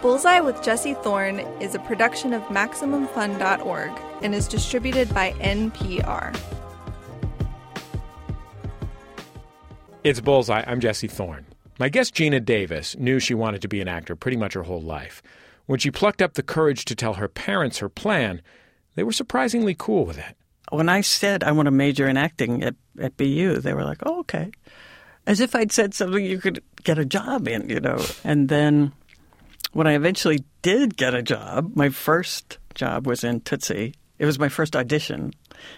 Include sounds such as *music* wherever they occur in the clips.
Bullseye with Jesse Thorn is a production of MaximumFun.org and is distributed by NPR. It's Bullseye. I'm Jesse Thorn. My guest Geena Davis knew she wanted to be an actor pretty much her whole life. When she plucked up the courage to tell her parents her plan, they were surprisingly cool with it. When I said I want to major in acting at, at BU, they were like, oh, okay. As if I'd said something you could get a job in, you know. And then when I eventually did get a job, my first job was in Tootsie. It was my first audition,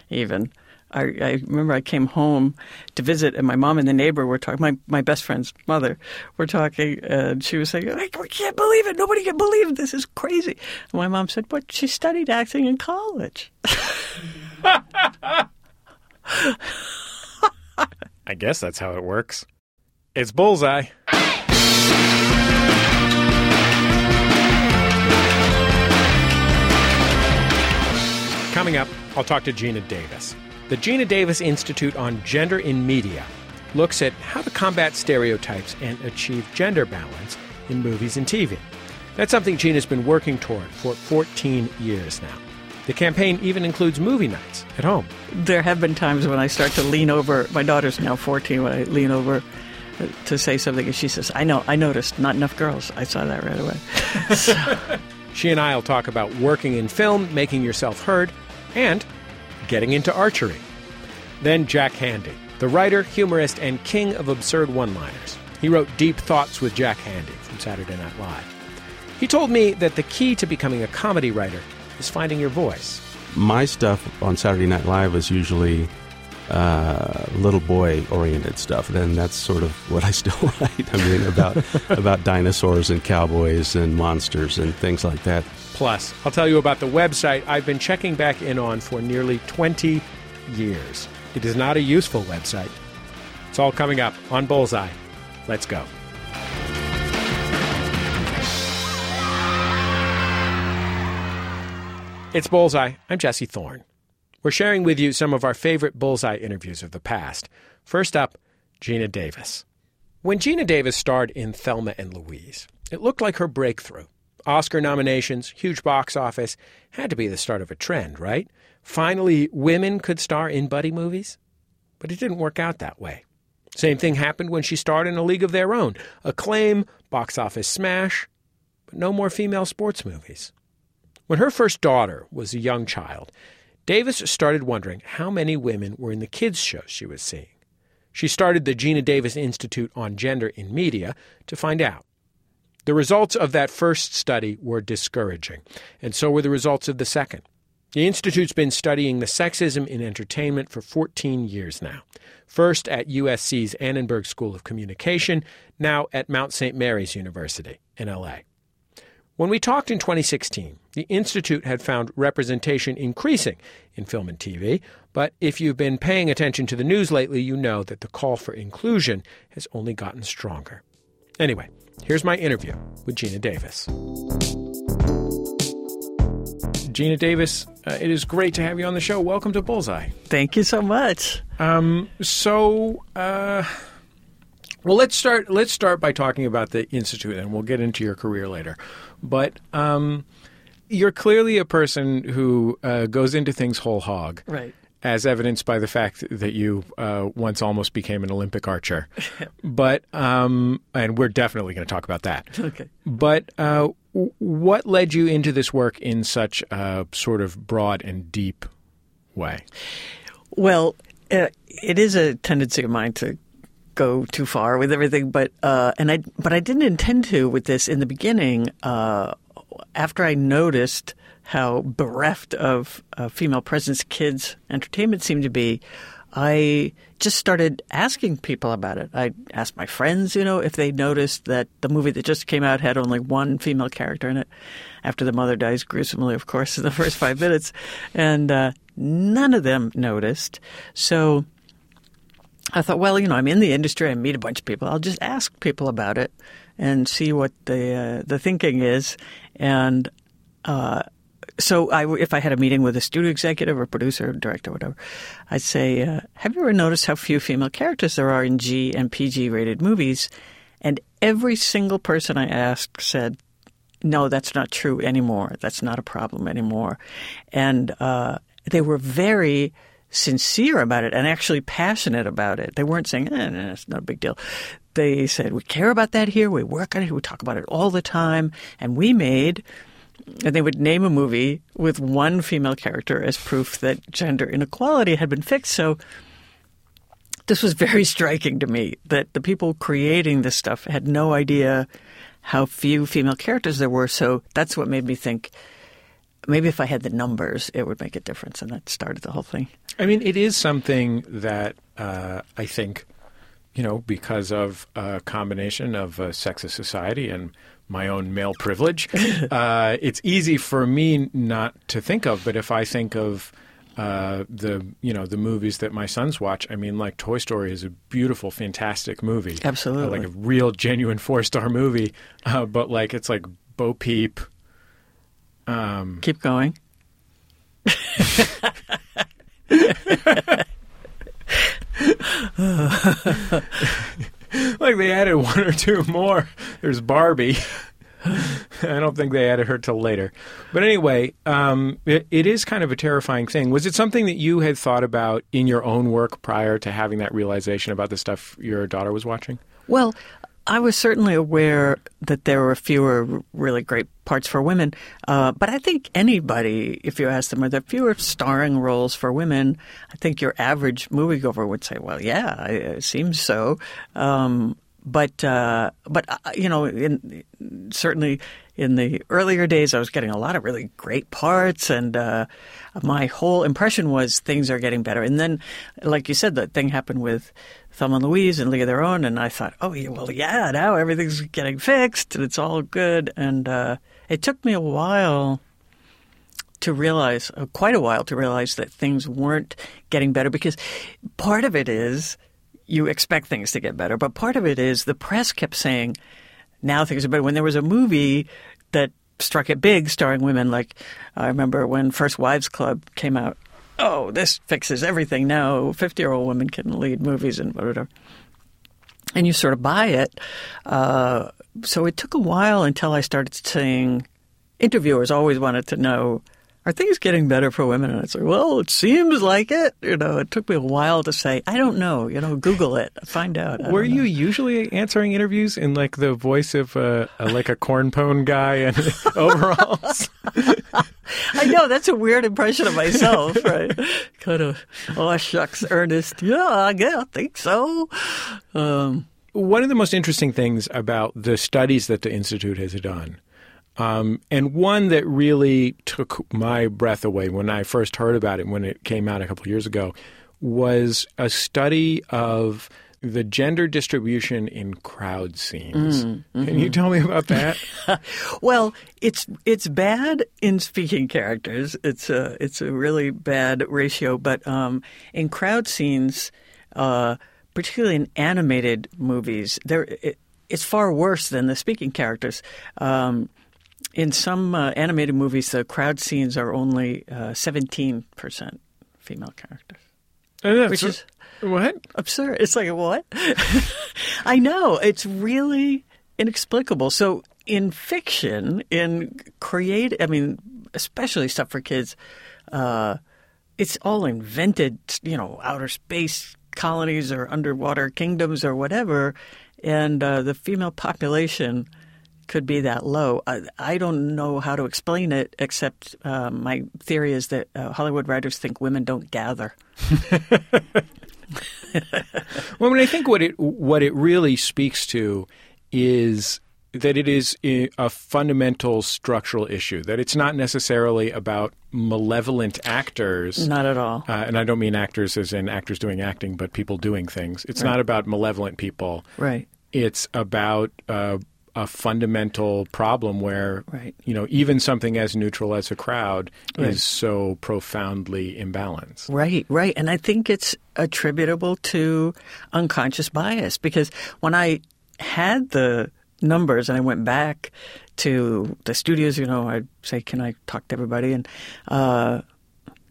even. I, I, remember I came home to visit, and my mom and the neighbor were talking. My my best friend's mother were talking, and she was saying, "I can't believe it! Nobody can believe it! This is crazy." And my mom said, "What? She studied acting in college." *laughs* I guess that's how it works. It's bullseye. Coming up, I'll talk to Geena Davis. The Geena Davis Institute on Gender in Media looks at how to combat stereotypes and achieve gender balance in movies and TV. That's something Geena's been working toward for 14 years now. The campaign even includes movie nights at home. There have been times when I start to lean over. My daughter's now 14 when I lean over uh, to say something, and she says, I know, I noticed, not enough girls. I saw that right away. so. *laughs* She and I will talk about working in film, making yourself heard, and getting into archery. Then Jack Handey, the writer, humorist, and king of absurd one liners. He wrote Deep Thoughts with Jack Handey from Saturday Night Live. He told me that the key to becoming a comedy writer is finding your voice. My stuff on Saturday Night Live is usually uh, little boy oriented stuff. Then that's sort of what I still *laughs* write. I mean, about about dinosaurs and cowboys and monsters and things like that. Plus, I'll tell you about the website I've been checking back in on for nearly 20 years. It is not a useful website. It's all coming up on Bullseye. Let's go. It's Bullseye. I'm Jesse Thorn. We're sharing with you some of our favorite Bullseye interviews of the past. First up, Geena Davis. When Geena Davis starred in Thelma and Louise, it looked like her breakthrough. Oscar nominations, huge box office, had to be the start of a trend, right? Finally, women could star in buddy movies. But it didn't work out that way. Same thing happened when she starred in A League of Their Own. Acclaim, box office smash, but no more female sports movies. When her first daughter was a young child, Davis started wondering how many women were in the kids' shows she was seeing. She started the Geena Davis Institute on Gender in Media to find out. The results of that first study were discouraging, and so were the results of the second. The Institute's been studying the sexism in entertainment for 14 years now. First at USC's Annenberg School of Communication, now at Mount St. Mary's University in LA. When we talked in 2016, the Institute had found representation increasing in film and TV, but if you've been paying attention to the news lately, you know that the call for inclusion has only gotten stronger. Anyway, here's my interview with Geena Davis. Geena Davis, uh, it is great to have you on the show. Welcome to Bullseye. Thank you so much. Um, so, uh, well, let's start. Let's start by talking about the institute, and we'll get into your career later. But um, you're clearly a person who uh, goes into things whole hog, right? As evidenced by the fact that you uh, once almost became an Olympic archer. *laughs* but um, and we're definitely going to talk about that. Okay. But uh, what led you into this work in such a sort of broad and deep way? Well, uh, it is a tendency of mine to go too far with everything, but uh, and I but I didn't intend to with this in the beginning. Uh, after I noticed how bereft of uh, female presence kids' entertainment seemed to be, I just started asking people about it. I asked my friends, you know, if they noticed that the movie that just came out had only one female character in it, after the mother dies gruesomely, of course, *laughs* in the first five minutes, and uh, none of them noticed. So I thought, well, you know, I'm in the industry. I meet a bunch of people. I'll just ask people about it and see what the uh, the thinking is. And uh, so, I, if I had a meeting with a studio executive or producer, or director, or whatever, I'd say, uh, "Have you ever noticed how few female characters there are in G and PG rated movies?" And every single person I asked said, no, that's not true anymore. That's not a problem anymore. And uh, they were very sincere about it and actually passionate about it. They weren't saying, eh, no, it's not a big deal. They said, we care about that here. We work on it. We talk about it all the time. And we made and they would name a movie with one female character as proof that gender inequality had been fixed. So this was very striking to me that the people creating this stuff had no idea how few female characters there were. So that's what made me think maybe if I had the numbers, it would make a difference. And that started the whole thing. I mean, it is something that uh, I think, you know, because of a combination of a sexist society and my own male privilege, *laughs* uh, it's easy for me not to think of. But if I think of uh, the you know the movies that my sons watch, I mean, like Toy Story is a beautiful, fantastic movie, Absolutely. uh, like a real, genuine four star movie. Uh, but like it's like Bo Peep. Um, Keep going. like they added one or two more. There's Barbie. I don't think they added her till later. But anyway, um, it, it is kind of a terrifying thing. Was it something that you had thought about in your own work prior to having that realization about the stuff your daughter was watching? Well, I was certainly aware that there were fewer really great parts for women, uh, but I think anybody, if you ask them, are there fewer starring roles for women? I think your average moviegoer would say, "Well, yeah, it seems so." Um, but uh, but uh, you know, in, certainly in the earlier days, I was getting a lot of really great parts, and uh, my whole impression was things are getting better. And then, like you said, the thing happened with Thelma and Louise and League of Their Own, and I thought, oh, yeah, well, yeah, now everything's getting fixed and it's all good. And uh, it took me a while to realize, uh, quite a while to realize that things weren't getting better because part of it is you expect things to get better, but part of it is the press kept saying, now things are better. When there was a movie that struck it big starring women, like I remember when First Wives Club came out, oh, this fixes everything. Now 50 year old women can lead movies and whatever. And you sort of buy it. Uh, so it took a while until I started seeing interviewers always wanted to know are things getting better for women? And I said, well, it seems like it. You know, it took me a while to say, I don't know. You know, Google it, find out. I Were you usually answering interviews in like the voice of uh, a, like a cornpone guy in *laughs* overalls? *laughs* I know that's a weird impression of myself, *laughs* right? kind of, oh shucks, Ernest. Yeah, I guess I think so. Um, One of the most interesting things about the studies that the Institute has done, um, and one that really took my breath away when I first heard about it when it came out a couple years ago, was a study of the gender distribution in crowd scenes. Can you tell me about that? *laughs* well, it's it's bad in speaking characters. It's a it's a really bad ratio. But um, in crowd scenes, uh, particularly in animated movies, there it, it's far worse than the speaking characters. Um, in some uh, animated movies, the crowd scenes are only seventeen percent female characters, which is what? absurd. It's like what? *laughs* I know it's really inexplicable. So in fiction, in create, I mean, especially stuff for kids, uh, it's all invented. You know, outer space colonies or underwater kingdoms or whatever, and uh, the female population could be that low. I, I don't know how to explain it, except uh, my theory is that uh, Hollywood writers think women don't gather. *laughs* Well, I mean, I think what it what it really speaks to is that it is a fundamental structural issue. That it's not necessarily about malevolent actors. Not at all. Uh, and I don't mean actors as in actors doing acting, but people doing things. It's not about malevolent people. Right. It's about uh, a fundamental problem where, Right. you know, even something as neutral as a crowd Right. is so profoundly imbalanced. Right, right. And I think it's attributable to unconscious bias because when I had the numbers and I went back to the studios, you know, I'd say, Can I talk to everybody? And uh,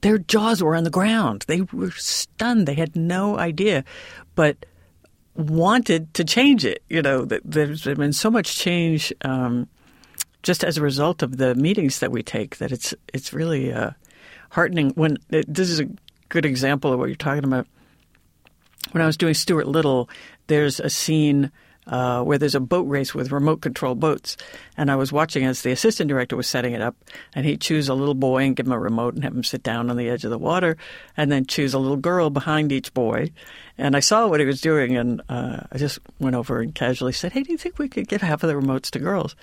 their jaws were on the ground. They were stunned. They had no idea, but wanted to change it. You know, th- there's been so much change. Um, just as a result of the meetings that we take, that it's it's really uh, heartening. When this is a good example of what you're talking about. When I was doing Stuart Little, there's a scene uh, where there's a boat race with remote control boats. And I was watching as the assistant director was setting it up, and he'd choose a little boy and give him a remote and have him sit down on the edge of the water, and then choose a little girl behind each boy. And I saw what he was doing, and uh, I just went over and casually said, Hey, do you think we could give half of the remotes to girls?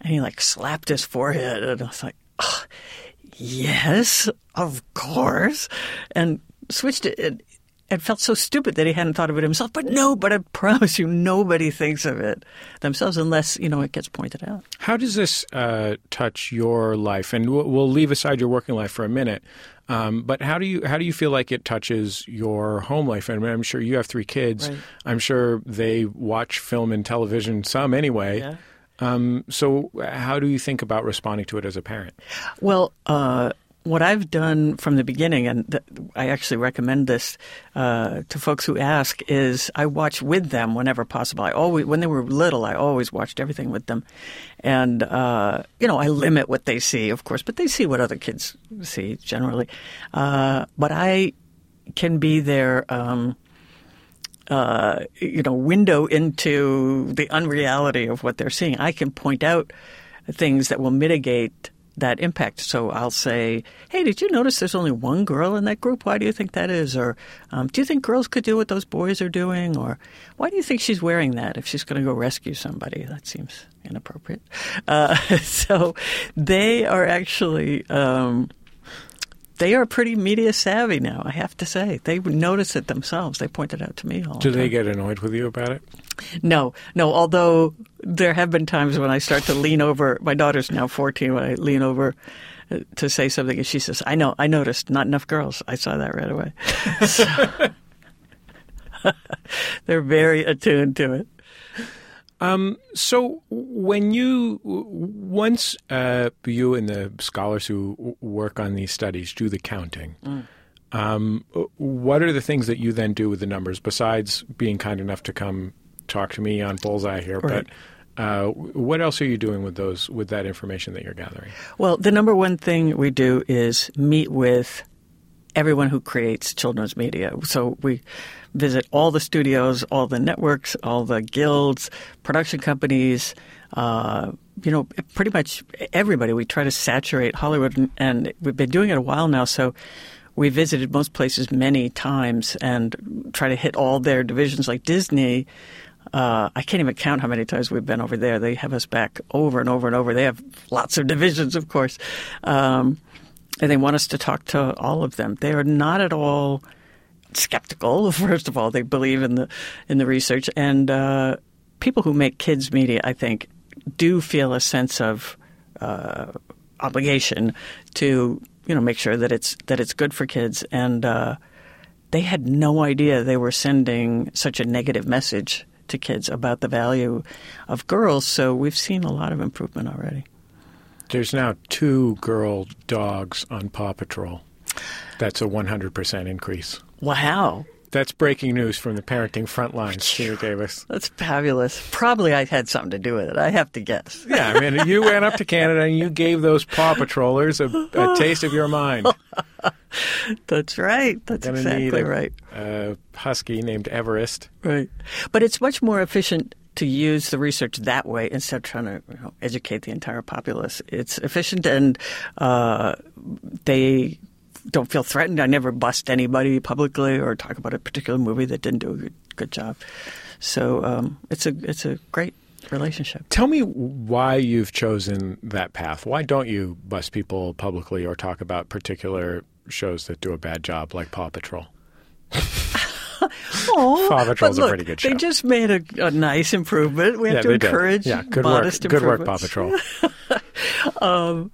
And he like slapped his forehead, and I was like, oh, Yes, of course. And switched it it felt so stupid that he hadn't thought of it himself. But no, but I promise you, nobody thinks of it themselves unless you know it gets pointed out. How does this uh, touch your life? And we'll, we'll, leave aside your working life for a minute. Um, but how do you how do you feel like it touches your home life? I mean, I'm sure you have three kids. Right. I'm sure they watch film and television some anyway. Yeah. Um, so, how do you think about responding to it as a parent? Well, uh, what I've done from the beginning, and th- I actually recommend this uh, to folks who ask, is I watch with them whenever possible. I always, when they were little, I always watched everything with them, and uh, you know, I limit what they see, of course, but they see what other kids see generally. Uh, but I can be their, um, uh, you know, window into the unreality of what they're seeing. I can point out things that will mitigate that impact. So I'll say, "Hey, did you notice there's only one girl in that group? Why do you think that is? Or um, do you think girls could do what those boys are doing? Or why do you think she's wearing that if she's going to go rescue somebody? That seems inappropriate." Uh, *laughs* so they are actually. Um, they are pretty media savvy now. I have to say, they notice it themselves. They point it out to me all. The Do the they get annoyed with you about it? No, no. Although there have been times when I start to lean over. My daughter's now fourteen. When I lean over uh, to say something, and she says, "I know. I noticed. Not enough girls. I saw that right away." *laughs* So, *laughs* they're very attuned to it. Um, so when you once uh, you and the scholars who work on these studies do the counting, Mm. um, what are the things that you then do with the numbers besides being kind enough to come talk to me on Bullseye here? Right. But uh, what else are you doing with those with that information that you're gathering? Well, the number one thing we do is meet with everyone who creates children's media. So we visit all the studios, all the networks, all the guilds, production companies. Uh, you know, pretty much everybody. We try to saturate Hollywood, and, we've been doing it a while now. So we visited most places many times and try to hit all their divisions, like Disney. Uh, I can't even count how many times we've been over there. They have us back over and over and over. They have lots of *laughs* divisions, of course, um, and they want us to talk to all of them. They are not at all skeptical. *laughs* First of all, they believe in the in the research, and uh, people who make kids media, I think, do feel a sense of uh, obligation to you know make sure that it's that it's good for kids and. Uh, they had no idea they were sending such a negative message to kids about the value of girls. So we've seen a lot of improvement already. There's now two girl dogs on Paw Patrol. That's a 100% increase. Wow. That's breaking news from the parenting front lines, Geena *laughs* Davis. That's fabulous. Probably I had something to do with it. I have to guess. Yeah, I mean, you went up to *laughs* Canada and you gave those Paw Patrollers a, a *laughs* taste of your mind. That's right. That's exactly a, right. a husky named Everest. Right. But it's much more efficient to use the research that way instead of trying to you know, educate the entire populace. It's efficient and uh, they don't feel threatened. I never bust anybody publicly or talk about a particular movie that didn't do a good, good job. So um, it's a it's a great relationship. Tell me why you've chosen that path. Why don't you bust people publicly or talk about particular shows that do a bad job, like Paw Patrol? *laughs* Oh, Paw Patrol's but a pretty good show. They just made a, a nice improvement. We have yeah, to did. encourage Yeah, good work. modest Good work, Paw. Patrol. *laughs* um,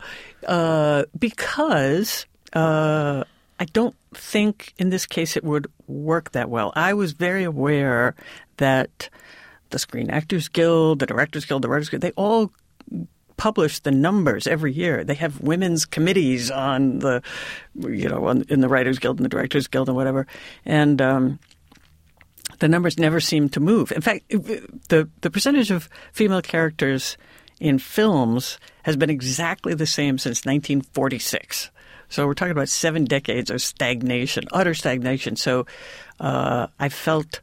uh, because uh, I don't think in this case it would work that well. I was very aware that the Screen Actors Guild, the Directors Guild, the Writers Guild, they all publish the numbers every year. They have women's committees on the, you know, on, in the Writers Guild and the Directors Guild and whatever, and. Um, the numbers never seem to move. In fact, the the percentage of female characters in films has been exactly the same since 1946. So we're talking about seven decades of stagnation, utter stagnation. So uh, I felt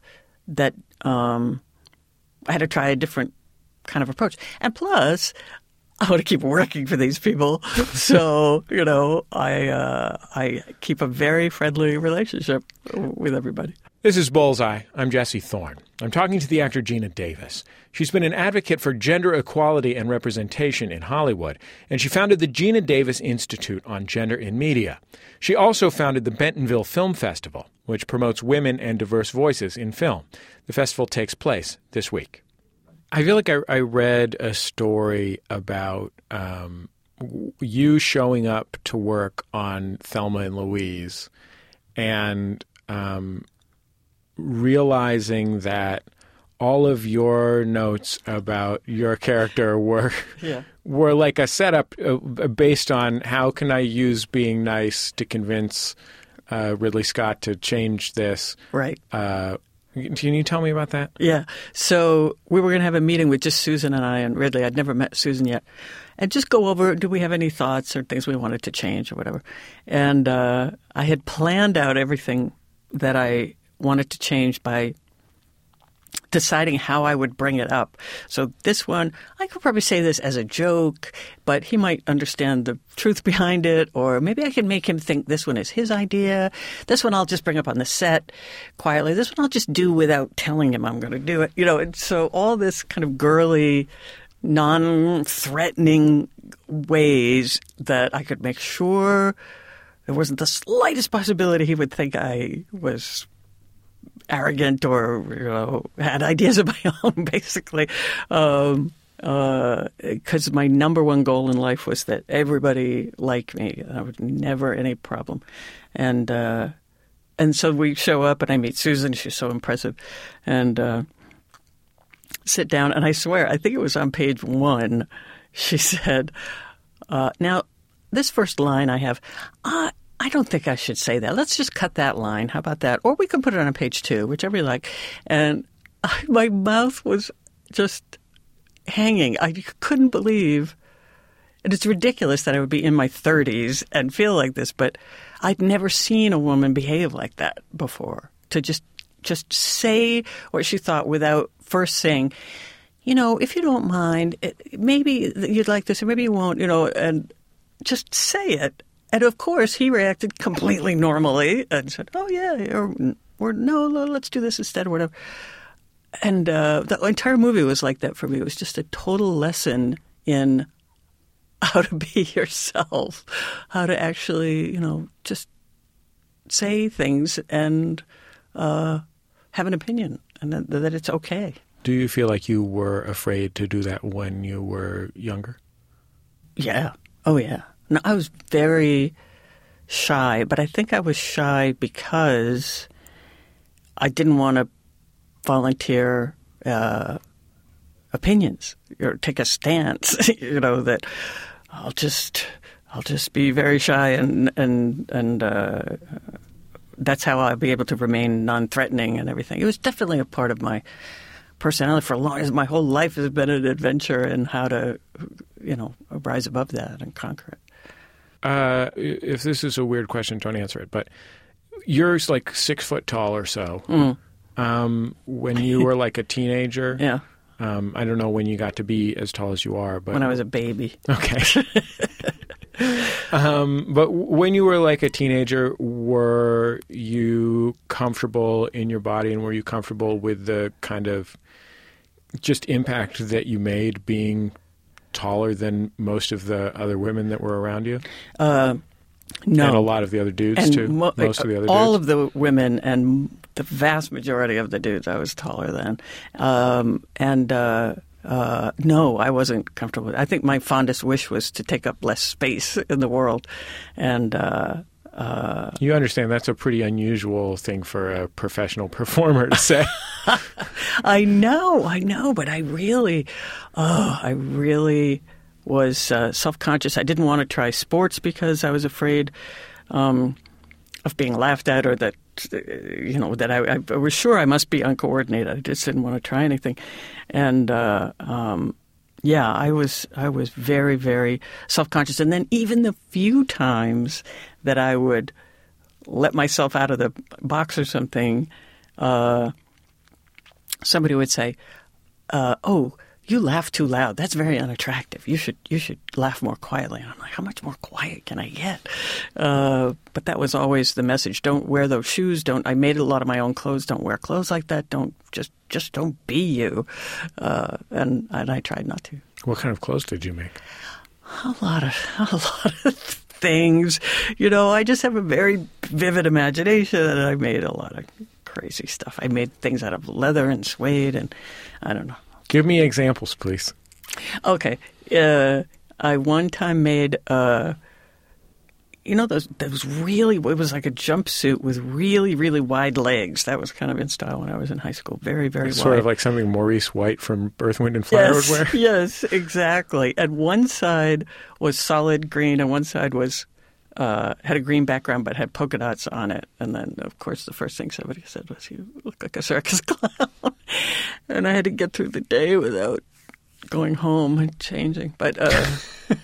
that um, I had to try a different kind of approach. And plus, I want to keep working for these people, *laughs* so you know, I uh, I keep a very friendly relationship with everybody. This is Bullseye. I'm Jesse Thorn. I'm talking to the actor Geena Davis. She's been an advocate for gender equality and representation in Hollywood, and she founded the Geena Davis Institute on Gender in Media. She also founded the Bentonville Film Festival, which promotes women and diverse voices in film. The festival takes place this week. I feel like I, I read a story about um, you showing up to work on Thelma and Louise and um, realizing that all of your notes about your character were *laughs* Yeah. *laughs* were like a setup uh, based on how can I use being nice to convince uh, Ridley Scott to change this. Right. Uh, can you tell me about that? Yeah. So we were going to have a meeting with just Susan and I and Ridley. I'd never met Susan yet. And just go over do we have any thoughts or things we wanted to change or whatever. And uh, I had planned out everything that I wanted to change by deciding how I would bring it up. So this one, I could probably say this as a joke, but he might understand the truth *laughs* behind it, or maybe I can make him think this one is his idea. This one I'll just bring up on the set quietly. This one I'll just do without telling him I'm going to do it. You know, and so all this kind of girly, non-threatening ways that I could make sure there wasn't the slightest possibility he would think I was arrogant or you know had ideas of *laughs* my own basically. Um because my number one goal in life was that everybody like me. I would never any problem. And uh and so we show up and i meet susan. She's so impressive. And uh sit down. And i swear i think it was on page one she *laughs* said uh now this first line i have uh, I don't think I should say that. Let's just cut that line. How about that? Or we can put it on a page two, whichever you like. And I, my mouth was just hanging. I couldn't believe. And it's ridiculous that I would be in my 30s and feel like this, but I'd never seen a woman behave like that before. To just just say what she thought without first saying, you know, if you don't mind, maybe you'd like this, or maybe you won't, you know, and just say it. And of course, he reacted completely normally and said, "Oh yeah," or, or "No, let's do this instead," or whatever. And uh, the entire movie was like that for me. It was just a total lesson in how to be *laughs* yourself, how to actually, you know, just say things and uh, have an opinion, and that, that it's okay. Do you feel like you were afraid to do that when you were younger? Yeah. Oh yeah. No, I was very shy, but I think I was shy because I didn't want to volunteer uh, opinions or take a stance. *laughs* you know that I'll just I'll just be very shy and and and uh, that's how I'll be able to remain non-threatening and everything. It was definitely a part of my personality for long as my whole life has been an adventure and how to you know rise above that and conquer it. Uh, if this is a weird question, don't answer it. But you're like six foot tall or so. Mm. Um, when you were like a teenager, *laughs* Yeah. um, I don't know when you got to be as tall as you are, but When I was a baby. okay. *laughs* um, but when you were like a teenager, were you comfortable in your body, and were you comfortable with the kind of just impact that you made being taller than most of the other women that were around you, Uh, no. and a lot of the other dudes and too. mo- most of the other all dudes. of the women and the vast majority of the dudes I was taller than, um, and uh, uh, no, I wasn't comfortable. with I think my fondest wish was to take up less space *laughs* in the world, and uh, You understand that's a pretty unusual thing for a professional *laughs* performer to say. *laughs* I know, I know, but I really, oh, I really was uh, self conscious. I didn't want to try sports because I was afraid um, of being laughed at or that, uh, you know, that I, I was sure I must be uncoordinated. I just didn't want to try anything. And, uh, um, yeah, I was I was very very self conscious, and then even the few times that I would let myself out of the box or something, uh, somebody would say, uh, "Oh." You laugh too loud. That's very unattractive. You should you should laugh more quietly. And I'm like, how much more quiet can I get? Uh, but that was always the message. Don't wear those shoes. Don't. I made a lot of my own clothes. Don't wear clothes like that. Don't just just don't be you. Uh, and and I tried not to. What kind of clothes did you make? A lot of *laughs* a lot of things. You know, I just have a very vivid imagination, and I made a lot of crazy stuff. I made things out of leather and suede, and I don't know. Give me examples, please. Okay, uh, I one time made. Uh, you know those those really it was like a jumpsuit with really really wide legs. That was kind of in style when I was in high school. Very very It's wide. sort of like something Maurice White from Earth, Wind, and Fire yes, would wear. *laughs* yes, exactly. And one side was solid green, and one side was uh, had a green background but had polka dots on it. And then, of course, the first thing somebody said was, "You look like a circus *laughs* clown," and I had to get through the day without going home and changing. But uh,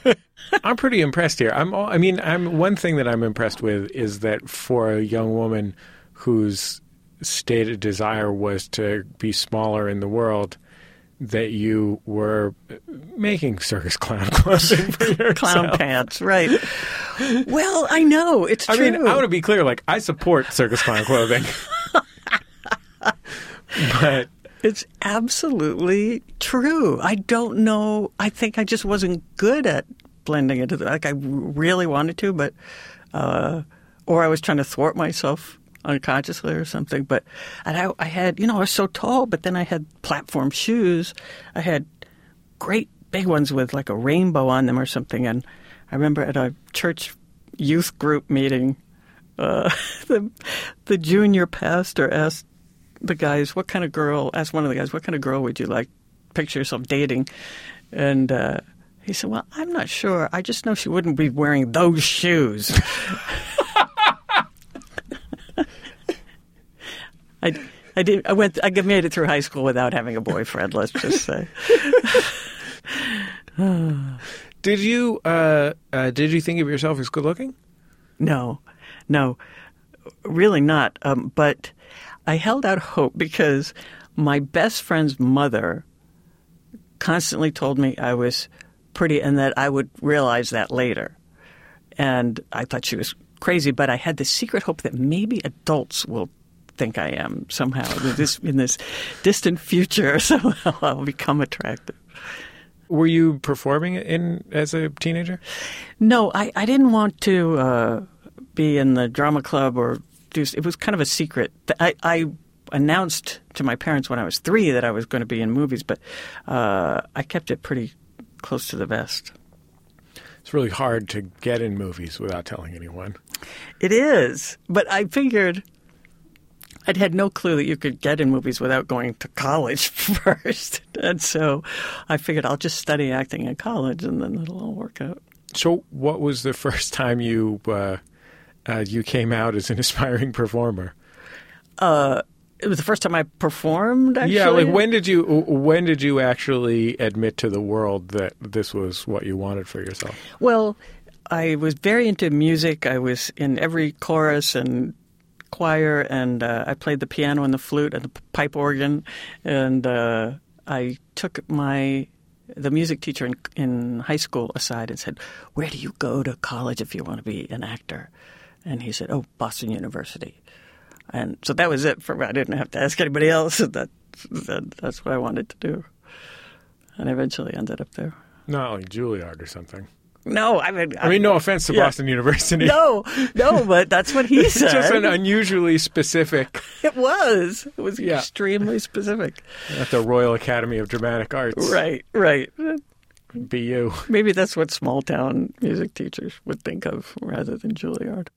*laughs* I'm pretty impressed here. I'm. All, I mean, I'm. One thing that I'm impressed with is that for a young woman whose stated desire was to be smaller in the world, that you were making circus clown *laughs* clothing for *laughs* yourself. clown pants, right? well, I know it's I true. mean, I want to be clear. Like, I support circus clown clothing, *laughs* but It's absolutely true. I don't know. I think I just wasn't good at blending into the, like I really wanted to, but uh, or I was trying to thwart myself unconsciously or something. But I, I had, you know, I was so tall, but then I had platform shoes. I had great big ones with like a rainbow on them or something. And I remember at a church youth group meeting, uh, *laughs* the the junior pastor asked the guys, "What kind of girl?" Asked one of the guys, "What kind of girl would you like picture yourself dating?" And uh, he said, "Well, I'm not sure. I just know she wouldn't be wearing those shoes." *laughs* I, I did. I went. I made it through high school without having a boyfriend. Let's just say. *laughs* did you uh, uh, did you think of yourself as good looking? No, no, really not. Um, but I held out hope because my best friend's mother constantly told me I was pretty and that I would realize that later. And I thought she was crazy, but I had the secret hope that maybe adults will think I am somehow in this in this distant future. *laughs* Somehow I'll become attractive. Were you performing in as a teenager? No, I, I didn't want to uh, be in the drama club or do. It was kind of a secret. I, I announced to my parents when I was three that I was going to be in movies, but uh, I kept it pretty close to the vest. It's really hard to get in movies without telling anyone. It is, but I figured I'd had no clue that you could get in movies without going to college *laughs* first, and so I figured I'll just study acting in college, and then it'll all work out. So, what was the *laughs* first time you uh, uh, you came out as an *laughs* aspiring performer? Uh, it was the first time I performed. Actually. Yeah, like when did you when did you actually admit to the world that this was what you wanted for yourself? Well, I was very into music. I was in every chorus and choir, and uh, I played the piano and the flute and the pipe organ. And uh, I took my the music teacher in, in high school aside and said, "Where do you go to college if you want to be an actor?" And he said, "Oh, Boston University." And so that was it for me. I didn't have to ask anybody else. *laughs* That, that that's what I wanted to do, and eventually ended up there. Not like Juilliard or something. No, I mean, I mean, no offense to Yeah. Boston University. no, no, but that's what he *laughs* said. just an unusually specific *laughs* it was. It was Yeah. extremely specific. *laughs* at the Royal Academy of Dramatic Arts. Right, right. BU. Maybe that's what small town music teachers would think of rather than Juilliard.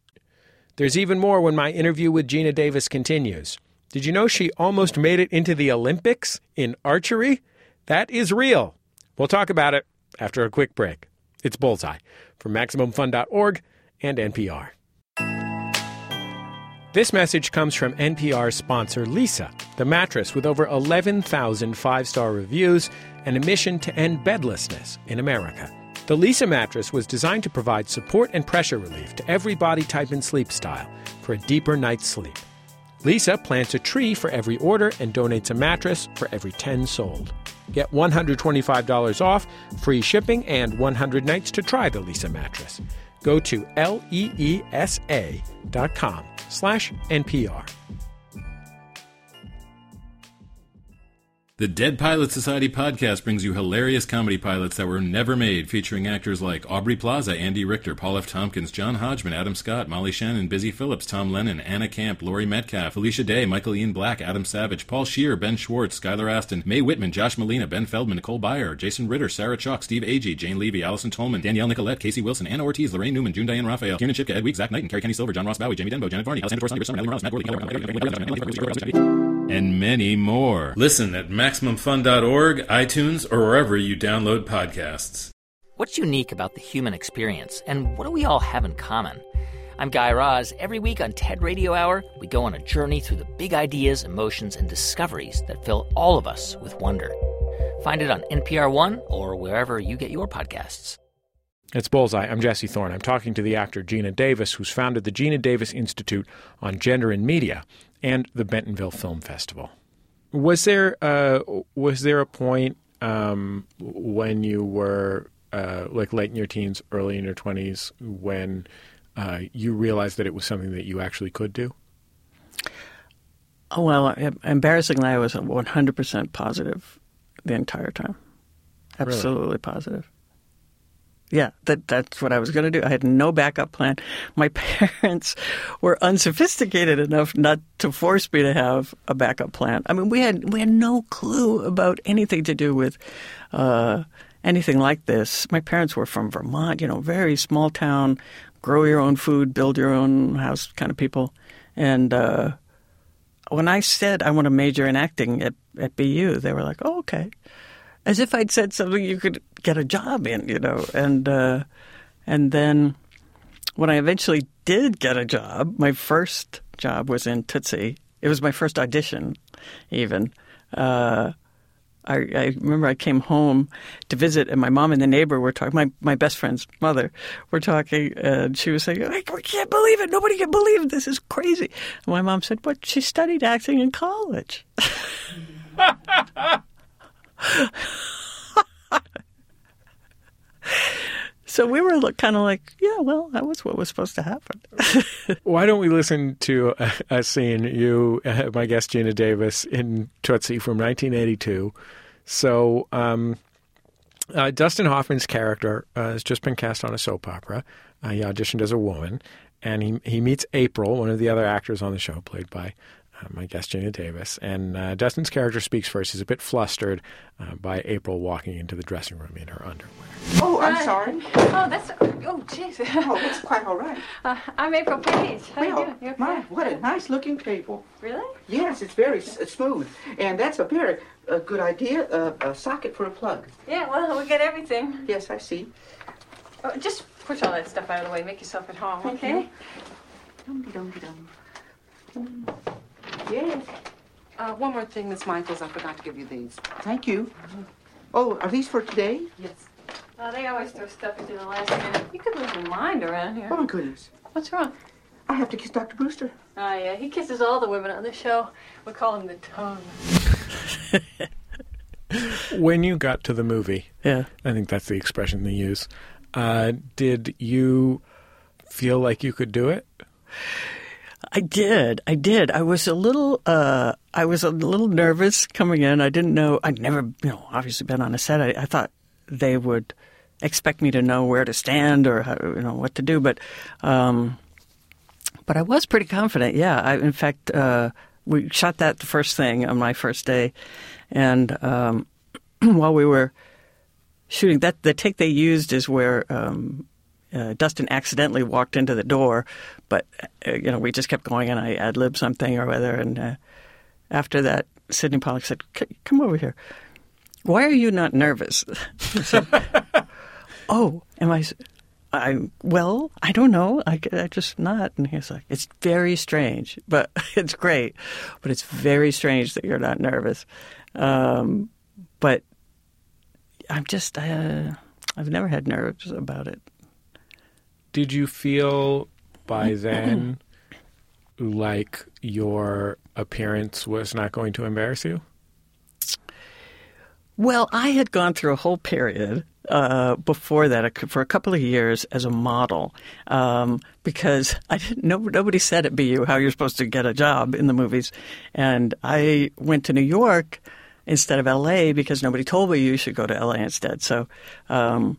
There's even more when my interview with Geena Davis continues. Did you know she almost made it into the Olympics in archery? That is real. We'll talk about it after a quick break. It's Bullseye from MaximumFun.org and NPR. This message comes from NPR sponsor Leesa, the mattress with over 11,000 five star reviews and a mission to end bedlessness in America. The Leesa mattress was designed to provide support and pressure relief to every body type and sleep style for a deeper night's sleep. Leesa plants a tree for every order and donates a mattress for every 10 sold. Get $125 off, free shipping, and 100 nights to try the Leesa mattress. Go to L-E-E-S-A dot com slash NPR. The Dead Pilot Society podcast brings you hilarious comedy pilots that were never made, featuring actors like Aubrey Plaza, Andy Richter, Paul F. Tompkins, John Hodgman, Adam Scott, Molly Shannon, Busy Phillips, Tom Lennon, Anna Camp, Laurie Metcalf, Alicia Day, Michael Ian Black, Adam Savage, Paul Scheer, Ben Schwartz, Skylar Astin, Mae Whitman, Josh Malina, Ben Feldman, Nicole Byer, Jason Ritter, Sarah Chalke, Steve Agee, Jane Levy, Allison Tolman, Danielle Nicolet, Casey Wilson, Anna Ortiz, Laraine Newman, June Diane Raphael, Kiernan Shipka, Ed Week, Zach Knight, and Carrie Kenny Silver, John Ross Bowie, Jamie Denbo, Janet Varney, Alessandra Torres, Summer, Ellie Morales, Matt Gorley, and many more. Listen at MaximumFun.org, iTunes, or wherever you download podcasts. What's unique about the human experience, and what do we all have in common? I'm Guy Raz. Every week on TED Radio Hour, we go on a journey through the big ideas, emotions, and discoveries that fill all of us with wonder. Find it on NPR One or wherever you get your podcasts. It's Bullseye. I'm Jesse Thorn. I'm talking to the actor Geena Davis, who's founded the Geena Davis Institute on Gender and Media and the Bentonville Film Festival. Was there uh, was there a point um, when you were uh, like late in your teens, early in your twenties, when uh, you realized that it was something that you actually could do? Oh, well, embarrassingly, I was 100% positive the entire time. Absolutely really? positive. Yeah, that that's what I was going to do. I had no backup plan. My *laughs* parents were unsophisticated enough not to force me to have a backup plan. I mean, we had we had no clue about anything to do with uh, anything like this. My parents were from Vermont, you know, very small town, grow your own food, build your own house kind of people. And uh, when I said I want to major in acting at at BU, they were like, "Oh, okay." As if I'd said something you could get a job in, you know. And uh, and then when I eventually did get a job, my first job was in Tootsie. It was my first audition, even. Uh, I, I, remember I came home to visit, and my mom and the neighbor were talking. My my best friend's mother were talking, and she was saying, "I can't believe it! Nobody can believe it. this is crazy." And my mom said, "What? She studied acting in college." *laughs* *laughs* so we were kind of like, yeah, well, that was what was supposed to happen. *laughs* Why don't we listen to a, a scene, you, uh, my guest Geena Davis, in Tootsie from 1982. So, um, uh, Dustin Hoffman's character uh, has just been cast on a soap opera. Uh, he auditioned as a woman, and he he meets April, one of the other actors on the show, played by my guest Geena Davis. And uh, Dustin's character speaks first. He's a bit flustered uh, by April walking into the dressing room in her underwear. Oh, I'm sorry. Oh, that's oh, jeez. oh, it's quite all right. *laughs* Uh, I'm April Page. How well, you doing? You okay? my, what a nice looking table. Really? Yes, it's very s- smooth, and that's a very uh, good idea. Uh, a socket for a plug. Yeah. Well, we get everything. Yes, I see. Oh, just push all that stuff out of the way. Make yourself at home, Thank okay? Dum dum dum. Yes. Uh, one more thing, Miss Michaels. I forgot to give you these. Thank you. Oh, are these for today? Yes. Oh, they always throw stuff into the last minute. You could lose your mind around here. Oh my goodness. What's wrong? I have to kiss Dr. Brewster. Oh, yeah. He kisses all the women on the show. We call him the tongue. *laughs* when you got to the movie, yeah, I think that's the expression they use. Uh, did you feel like you could do it? I did. I did. I was a little. Uh, I was a little nervous coming in. I didn't know. I'd never, you know, obviously been on a set. I, I thought they would expect me to know where to stand or how, you know what to do, but um, but I was pretty confident. Yeah. I, in fact, uh, we shot that the first thing on my first day, and um, *clears throat* while we were shooting that, the take they used is where um, uh, Dustin accidentally walked into the door, but uh, you know we just kept going, and I ad libbed something or other. And uh, after that, Sydney Pollack said, "Come over here. Why are you not nervous?" *laughs* said, *laughs* "Oh, am I? I well, I don't know. I, I just not. And he's like, it's very strange, but *laughs* it's great. But it's very strange that you're not nervous. Um, but I'm just, uh, I've never had nerves about it. Did you feel by then like your appearance was not going to embarrass you? Well, I had gone through a whole period uh, before that for a couple of years as a model um, because I didn't know nobody said at BU how you're supposed to get a job in the movies, and I went to New York instead of LA because nobody told me you should go to LA instead. So um,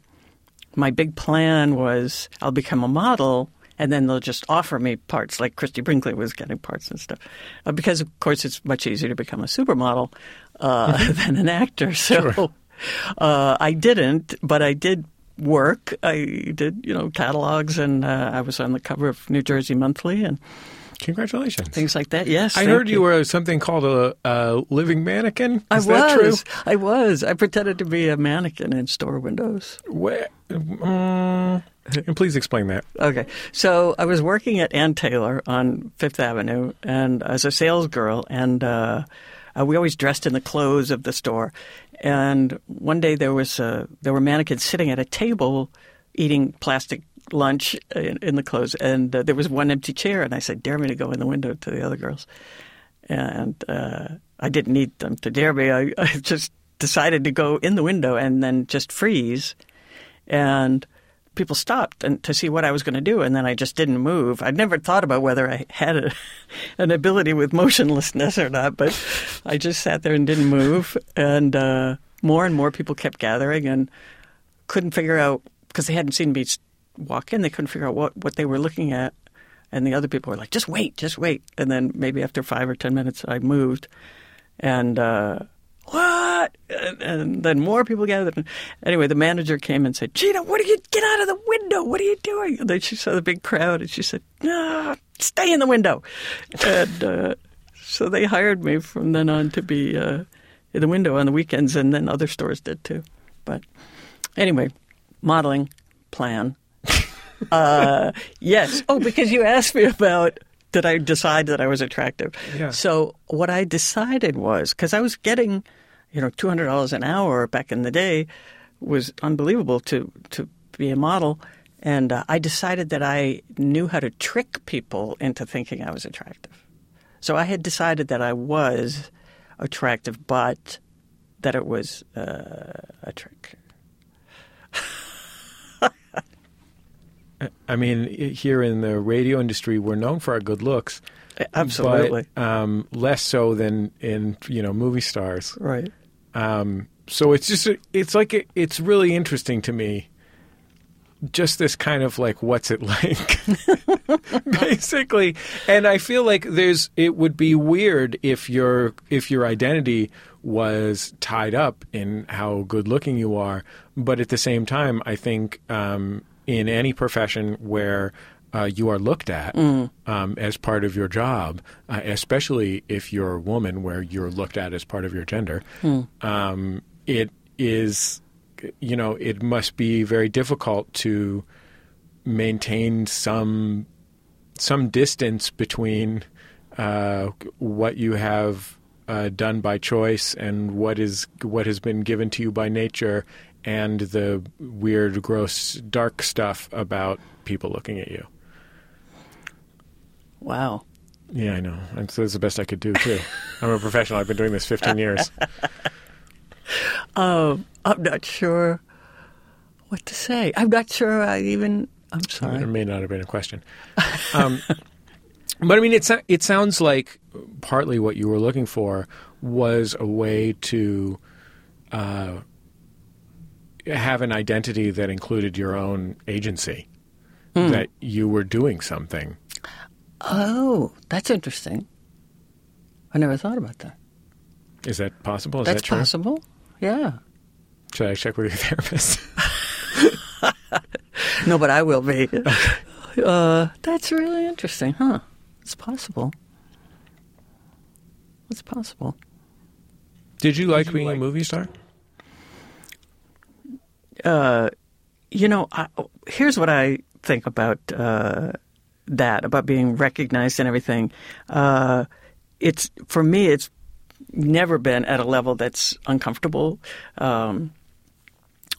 my big plan was I'll become a model and then they'll just offer me parts like Christie Brinkley was getting parts and stuff. Uh, because, of course, it's much easier to become a supermodel uh, *laughs* than an actor. *laughs* So Sure. uh, I didn't, but I did work. I did, you know, catalogs and uh, I was on the cover of New Jersey Monthly and Congratulations. things like that. Yes. I heard you were something called a, a living mannequin. Is I that true? was. I was. I pretended to be a mannequin in store windows. Where, um, and please explain that. Okay. So I was working at Ann Taylor on Fifth Avenue and as a sales girl, and uh, uh, we always dressed in the clothes of the store. And one day there was uh, there were mannequins sitting at a table eating plastic lunch in, in the clothes, and uh, there was one empty chair. And I said, "Dare me to go in the window to the other girls." And uh, I didn't need them to dare me. I, I *laughs* just decided to go in the window and then just freeze. And people stopped and to see what I was going to do, and then I just didn't move. I'd never thought about whether I had a, *laughs* an ability with motionlessness or not, but I just sat there and didn't move. And uh, more and more people kept gathering and couldn't figure out because they hadn't seen me walk in. They couldn't figure out what what they were looking at, and the other people were like, "Just wait, just wait." And then maybe after five or ten minutes, I moved, and. Uh, what? And, and then more people gathered. Anyway, the manager came and said, Geena, what are you, get out of the window. What are you doing? And then she saw the big crowd and she said, no, stay in the window. And uh, so they hired me from then on to be uh, in the window on the weekends, and then other stores did too. But anyway, modeling plan. Uh, yes. Oh, because you asked me about did I decide that I was attractive? Yeah. So what I decided was because I was getting, you know, two hundred dollars an hour back in the day was unbelievable to to be a model, and uh, I decided that I knew how to trick people into thinking I was attractive. So I had decided that I was attractive, but that it was uh, a trick. I mean, here in the radio industry, we're known for our good looks. Absolutely. But, um, less so than in you know movie stars. Right. Um, so it's just it's like it's really interesting to me. Just this kind of like, what's it like, *laughs* basically? And I feel like there's it would be weird if your if your identity was tied up in how good looking you are, but at the same time, I think um, in any profession where uh, you are looked at um, as part of your job, uh, especially if you're a woman, where you're looked at as part of your gender. Um, it is, you know, it must be very difficult to maintain some some distance between uh, what you have uh, done by choice and what is what has been given to you by nature, and the weird, gross, dark stuff about people looking at you. Wow. Yeah, I know. That's, that's the best I could do too. I'm a professional. I've been doing this 15 years. *laughs* Um, I'm not sure what to say. I'm not sure I even. I'm It sorry. may not have been a question. Um, *laughs* but I mean, it, it sounds like partly what you were looking for was a way to uh, have an identity that included your own agency, that you were doing something. Oh, that's interesting. I never thought about that. Is that possible? Is that's that true? possible. Yeah. Should I check with your *laughs* therapist? *laughs* No, but I will be. Uh, that's really interesting, huh? It's possible. It's possible. Did you like being a movie star? Uh, you know, I, here's what I think about uh, that, about being recognized and everything. Uh, it's for me, it's never been at a level that's uncomfortable. Um,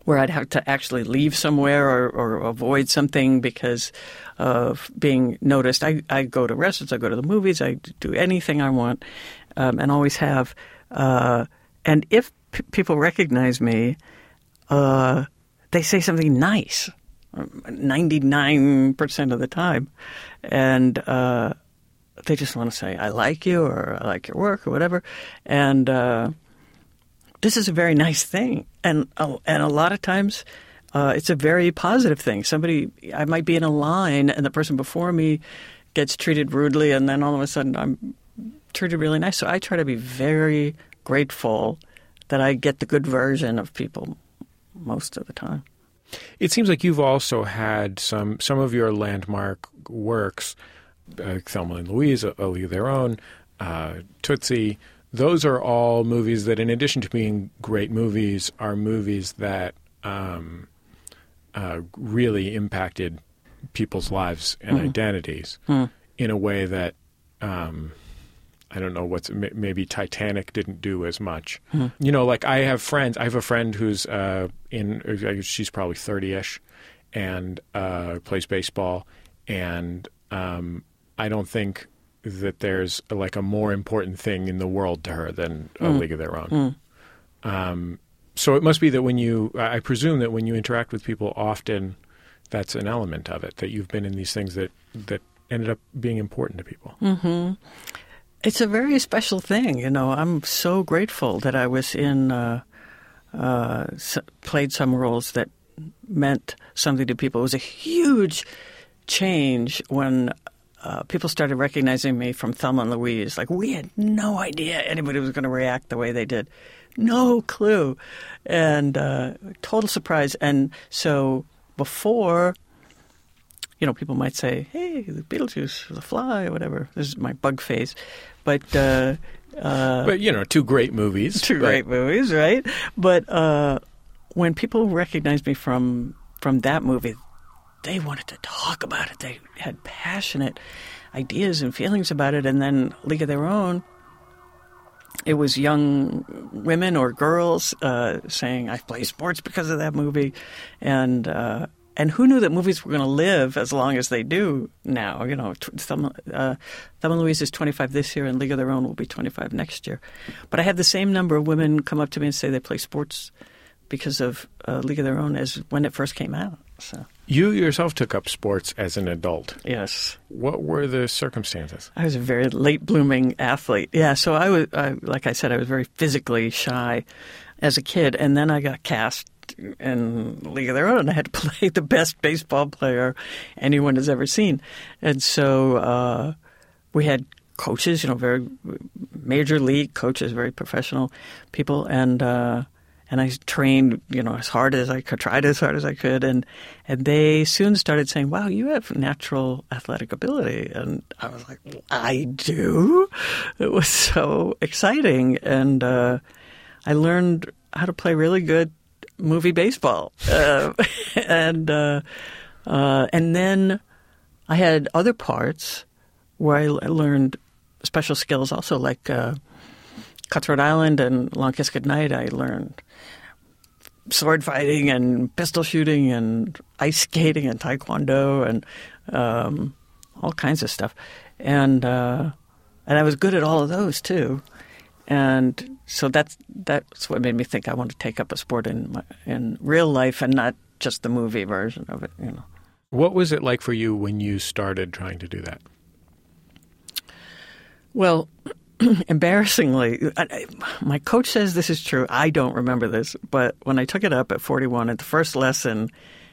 where I'd have to actually leave somewhere or, or, avoid something because of being noticed. I, I go to restaurants, I go to the movies, I do anything I want, um, and always have. Uh, and if p- people recognize me, uh, they say something nice, ninety nine percent of the time, and uh, they just want to say I like you or I like your work or whatever, and uh, this is a very nice thing, and uh, and a lot of times. Uh, it's a very positive thing. Somebody, I might be in a line, and the person before me gets treated rudely, and then all of a sudden I'm treated really nice. So I try to be very grateful that I get the good version of people most of the time. It seems like you've also had some some of your landmark works, uh, Thelma and Louise, A League of Their Own, uh, Tootsie. Those are all movies that, in addition to being great movies, are movies that um, uh, really impacted people's lives and mm. identities mm. in a way that um, I don't know what's maybe Titanic didn't do as much. Hmm. You know, like I have friends. I have a friend who's uh, in. She's probably thirty-ish, and uh, plays baseball. And um, I don't think that there's like a more important thing in the world to her than a mm. League of Their Own. Mm. Um, so it must be that when you, I presume that when you interact with people often, that's an element of it. That you've been in these things that that ended up being important to people. Mm-hmm. It's a very special thing, you know. I'm so grateful that I was in, uh, uh, played some roles that meant something to people. It was a huge change when uh, people started recognizing me from Thelma and Louise. Like we had no idea anybody was going to react the way they did, no clue, and uh, total surprise. And so before you know, people might say, "Hey, the Beetlejuice, the Fly, or whatever." This is my bug face, but uh, uh, but you know, two great movies, two but... great movies, right? But uh, when people recognized me from from that movie, they wanted to talk about it. They had passionate ideas and feelings about it, and then League of Their Own. It was young women or girls uh, saying, "I play sports because of that movie," and uh, and who knew that movies were going to live as long as they do now? You know, Thelma, uh, Thelma Louise is 25 this year, and League of Their Own will be 25 next year. But I had the same number of women come up to me and say they play sports because of uh, League of Their Own as when it first came out. So you yourself took up sports as an adult. Yes. What were the circumstances? I was a very late blooming athlete. Yeah. So I was, I, like I said, I was very physically shy as a kid, and then I got cast in League of Their Own. I had to *laughs* play the best baseball player anyone has ever seen, and so uh, we had coaches, you know, very major league coaches, very professional people, and uh, and I trained, you know, as hard as I could, tried as hard as I could, and and they soon started saying, "Wow, you have natural athletic ability," and I was like, "I do." It was so exciting, and uh, I learned how to play really good movie baseball, uh, *laughs* and uh, uh, and then I had other parts where I learned special skills also, like uh, Cutthroat Island and Long Kiss Goodnight. I learned sword fighting and pistol shooting and ice skating and taekwondo and um, all kinds of stuff, and uh, and I was good at all of those too, and so that's that's what made me think I want to take up a sport in my, in real life and not just the movie version of it. You know. What was it like for you when you started trying to do that? Well, *clears throat* embarrassingly, my coach says this is true. I don't remember this, but when I took it up at 41 at the first lesson,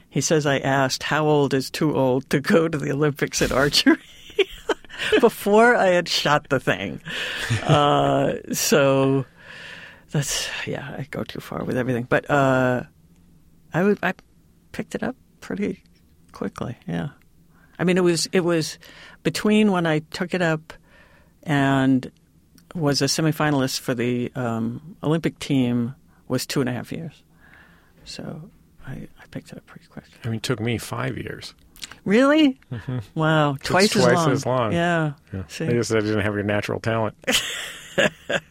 he says I asked, "How old is too old to go to the Olympics at archery?" *laughs* *laughs* Before I had shot the thing. Uh, so that's yeah, I go too far with everything. But uh, I would I picked it up pretty quickly. Yeah, I mean it was it was between when I took it up and was a semifinalist for the um, Olympic team was two and a half years. So I, I picked it up pretty quick. I mean, it took me five years. Really? Wow, It's twice, as twice long. as long. Yeah. Yeah. See? I just I didn't have your natural talent. *laughs*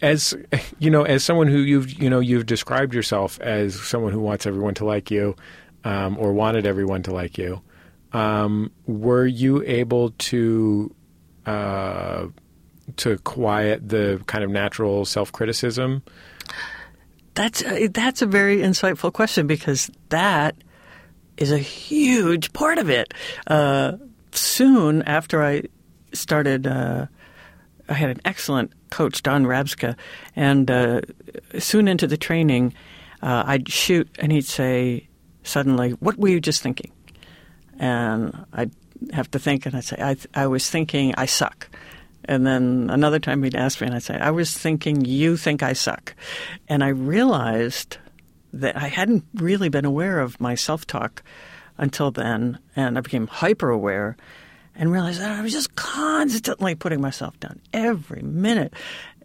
as you know, as someone who you've you know you've described yourself as someone who wants everyone to like you, um, or wanted everyone to like you. Um, were you able to uh, to quiet the kind of natural self criticism? That's uh, that's a very insightful question because that is a huge part of it. Uh, soon after I started, uh, I had an excellent coach, Don Rabska, and uh, soon into the training, uh, I'd shoot and he'd say suddenly, "What were you just thinking?" And I'd have to think, and I'd say, "I, I was thinking I suck." And then another time he'd ask me, and I'd say, I was thinking you think I suck. And I realized that I hadn't really been aware of my self talk until then. And I became hyper aware and realized that I was just constantly putting myself down every minute.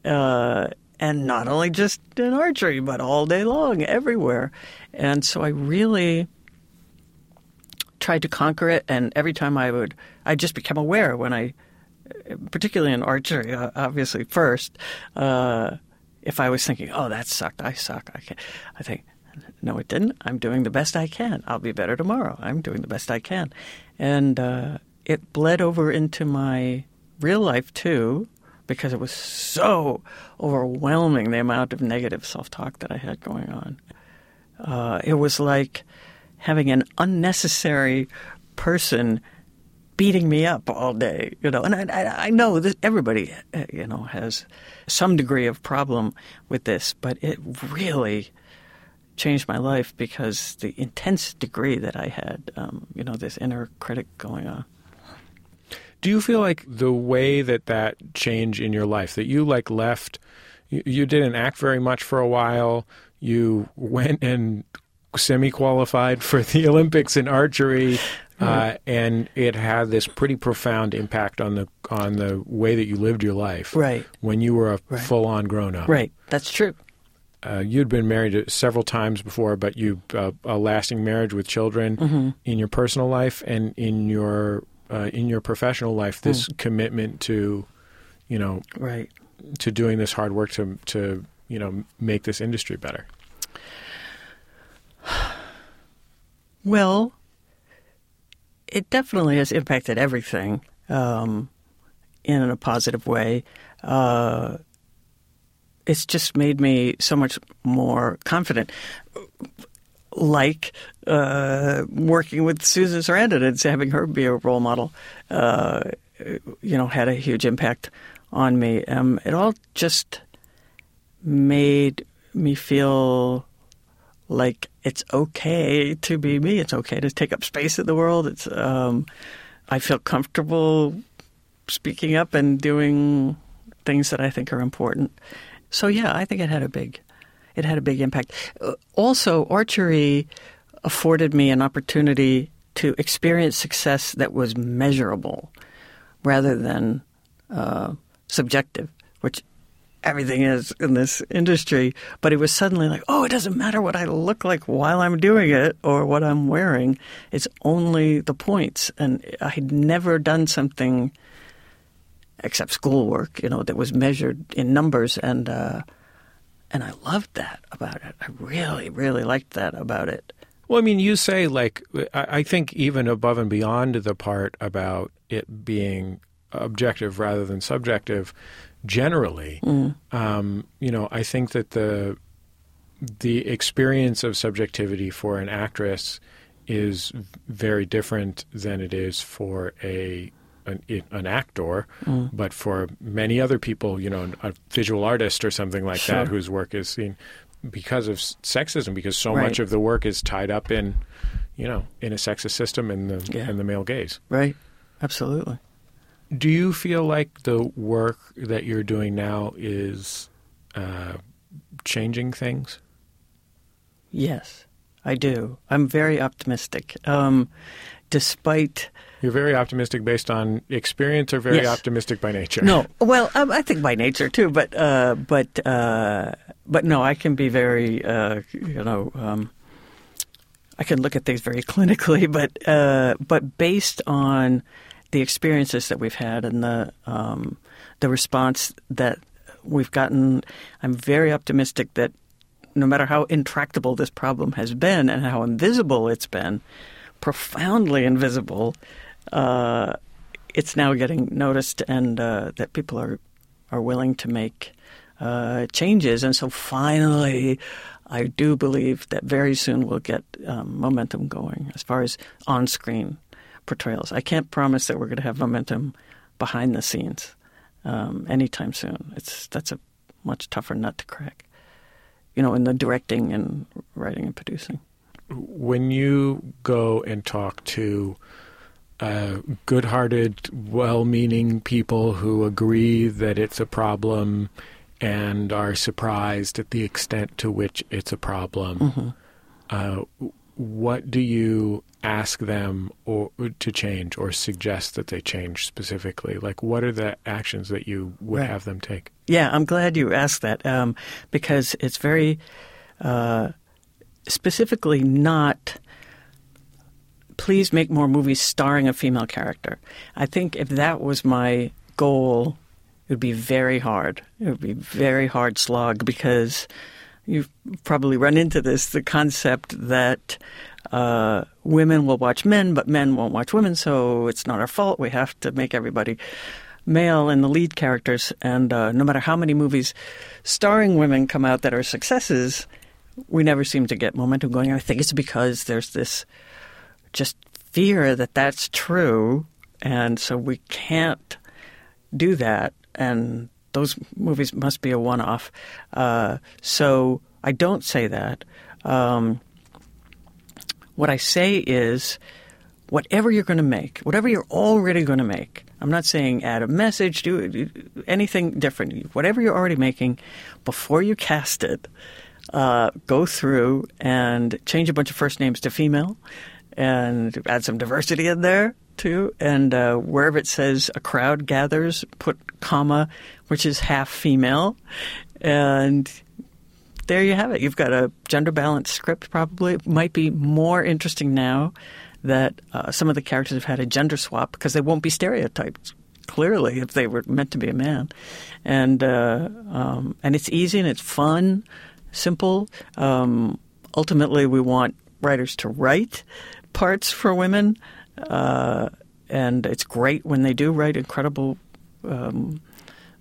Uh, and not only just in archery, but all day long, everywhere. And so I really tried to conquer it. And every time I would, I just became aware when I particularly in archery, uh, obviously first, uh, if I was thinking, "Oh, that sucked. I suck," I, can't," I think, "No, it didn't. I'm doing the best I can. I'll be better tomorrow. I'm doing the best I can," and uh, it bled over into my real life too, because it was so overwhelming the amount of negative self-talk that I had going on. Uh, it was like having an unnecessary person beating me up all day, you know. And I, I, I know that everybody, uh, you know, has some degree of problem with this, but it really changed my life because the intense degree that I had, um, you know, this inner critic going on. Do you feel like the way that that change in your life that you like left, you, you didn't act very much for a while. You went and semi qualified for the *laughs* Olympics in archery. Uh, and it had this pretty profound impact on the on the way that you lived your life. Right. When you were a Right. full on grown up. Right. That's true. Uh, you'd been married several times before, but you uh, a lasting marriage with children Mm-hmm. in your personal life and in your uh, in your professional life. This Mm. commitment to, you know, Right. to doing this hard work to to you know make this industry better. Well, it definitely has impacted everything um, in a positive way. Uh, it's just made me so much more confident. Like uh, working with Susan Sarandon and having her be a role model, uh, you know, had a huge impact on me. Um, it all just made me feel like it's okay to be me. It's okay to take up space in the world. It's um, I feel comfortable speaking up and doing things that I think are important. So yeah, I think it had a big it had a big impact. Uh, Also, archery afforded me an opportunity to experience success that was measurable rather than uh, subjective, which everything is in this industry. But it was suddenly like, oh, it doesn't matter what I look like while I'm doing it or what I'm wearing. It's only the points. And I had never done something except schoolwork, you know, that was measured in numbers. And uh, and I loved that about it. I really, really liked that about it. Well, I mean, you say like I think even above and beyond the part about it being objective rather than subjective, generally, um, you know, I think that the the experience of subjectivity for an actress is very different than it is for a an, an actor, but for many other people, you know, a visual artist or something like Sure. that, whose work is seen because of sexism, because so Right. much of the work is tied up in, you know, in a sexist system and the Yeah. and the male gaze. Right? Absolutely. Do you feel like the work that you're doing now is uh, changing things? Yes, I do. I'm very optimistic. Um, despite You're very optimistic based on experience, or very Yes. optimistic by nature. no, well, um, I think by nature too, but uh, but uh, but no, I can be very uh, you know. Um, I can look at things very *laughs* clinically, but uh, but based on the experiences that we've had and the um, the response that we've gotten, I'm very optimistic that no matter how intractable this problem has been and how invisible it's been, profoundly invisible, uh, it's now getting noticed and uh, that people are are willing to make uh, changes. And so finally, I do believe that very soon we'll get um, momentum going as far as on screen portrayals. I can't promise that we're going to have momentum behind the scenes um, anytime soon. It's that's a much tougher nut to crack. You know, in the directing and writing and producing. When you go and talk to uh, good-hearted, well-meaning people who agree that it's a problem and are surprised at the extent to which it's a problem, uh, what do you ask them or to change or suggest that they change specifically? Like, what are the actions that you would Right. have them take? Yeah, I'm glad you asked that um, because it's very uh, specifically not. Please make more movies starring a female character. I think if that was my goal, it would be very hard. It would be very hard slog because you've probably run into this the concept that uh, women will watch men, but men won't watch women, so it's not our fault. We have to make everybody male in the lead characters. And uh, no matter how many movies starring women come out that are successes, we never seem to get momentum going. I think it's because there's this just fear that that's true, and so we can't do that. And those movies must be a one-off. Uh, so I don't say that. Um, what I say is, whatever you're going to make, whatever you're already going to make. I'm not saying add a message, do do anything different. Whatever you're already making, before you cast it, uh, go through and change a bunch of first names to female, and add some diversity in there too. And uh, wherever it says a crowd gathers, put comma, which is half female, and there you have it. You've got a gender balanced script. Probably it might be more interesting now that uh, some of the characters have had a gender swap because they won't be stereotyped. Clearly, if they were meant to be a man, and uh, um, and it's easy and it's fun, simple. Um, ultimately, we want writers to write parts for women, uh, and it's great when they do write incredible um,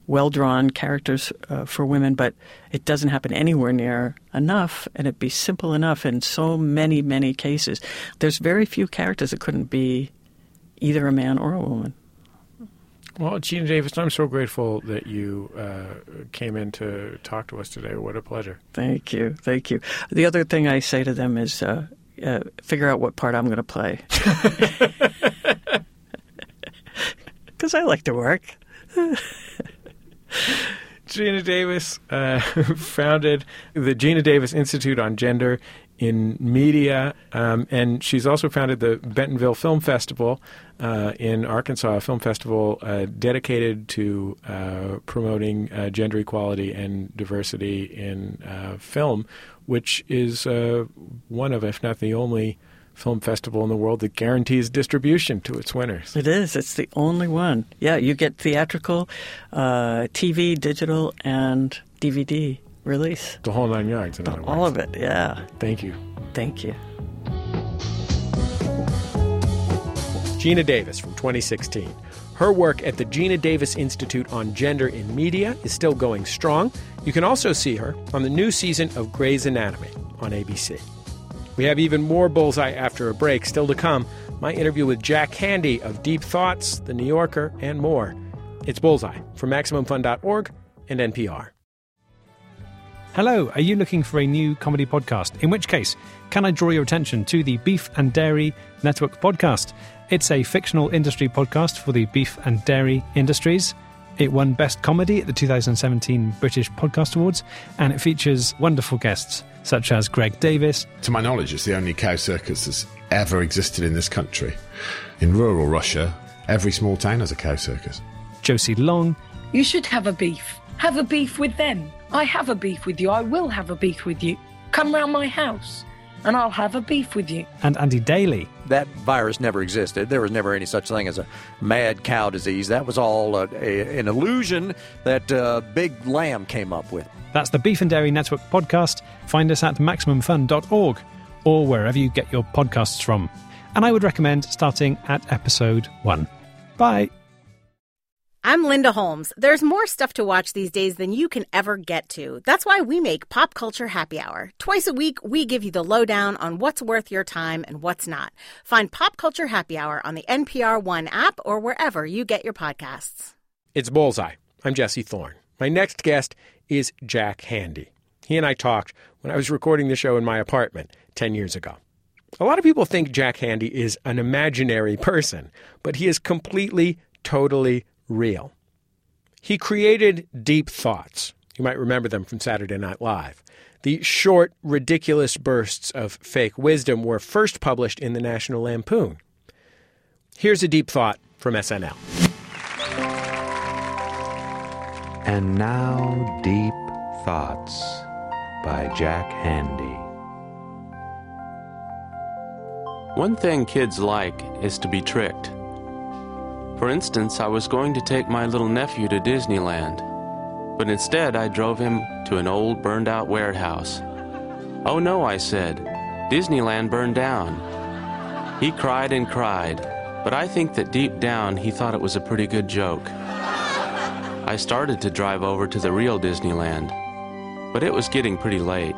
well drawn characters uh, for women, but it doesn't happen anywhere near enough, and it'd be simple enough in so many, many cases. There's very few characters that couldn't be either a man or a woman. Well, Geena Davis, I'm so grateful that you uh, came in to talk to us today. What a pleasure. Thank you, thank you. The other thing I say to them is uh, uh, figure out what part I'm going to play. *laughs* Because I like to work. *laughs* Geena Davis uh, *laughs* founded the Geena Davis Institute on Gender in Media, um, and she's also founded the Bentonville Film Festival uh, in Arkansas, a film festival uh, dedicated to uh, promoting uh, gender equality and diversity in uh, film, which is uh, one of, if not the only, film festival in the world that guarantees distribution to its winners. It is. It's the only one. Yeah, you get theatrical, TV, digital, and DVD release. The whole nine yards, in other All words. of it. Yeah. Thank you. Thank you. Geena Davis from 2016. Her work at the Geena Davis Institute on Gender in Media is still going strong. You can also see her on the new season of Grey's Anatomy on ABC. We have even more Bullseye after a break still to come. My interview with Jack Handey of Deep Thoughts, The New Yorker, and more. It's Bullseye from MaximumFun.org and NPR. Hello, are you looking for a new comedy podcast? In which case, can I draw your attention to the Beef and Dairy Network podcast? It's a fictional industry podcast for the beef and dairy industries. It won Best Comedy at the 2017 British Podcast Awards, and it features wonderful guests such as Greg Davies, To my knowledge, it's the only cow circus that's ever existed in this country. In rural Russia, every small town has a cow circus. Josie Long. You should have a beef. Have a beef with them. I have a beef with you. I will have a beef with you. Come round my house and I'll have a beef with you. And Andy Daly. That virus never existed. There was never any such thing as a mad cow disease. That was all a, a, an illusion that uh, Big Lamb came up with. That's the Beef and Dairy Network podcast. Find us at MaximumFun.org or wherever you get your podcasts from. And I would recommend starting at episode one. Bye. I'm Linda Holmes. There's more stuff to watch these days than you can ever get to. That's why we make Pop Culture Happy Hour. Twice a week, we give you the lowdown on what's worth your time and what's not. Find Pop Culture Happy Hour on the NPR One app or wherever you get your podcasts. It's Bullseye. I'm Jesse Thorn. My next guest is Jack Handey. He and I talked when I was recording the show in my apartment 10 years ago. A lot of people think Jack Handey is an imaginary person, but he is completely, totally real. He created Deep Thoughts. You might remember them from Saturday Night Live. The short, ridiculous bursts of fake wisdom were first published in the National Lampoon. Here's a deep thought from SNL. And now, Deep Thoughts by Jack Handey. One thing kids like is to be tricked. For instance, I was going to take my little nephew to Disneyland, but instead I drove him to an old burned out warehouse. Oh no, I said, Disneyland burned down. He cried and cried, but I think that deep down he thought it was a pretty good joke. I started to drive over to the real Disneyland, but it was getting pretty late.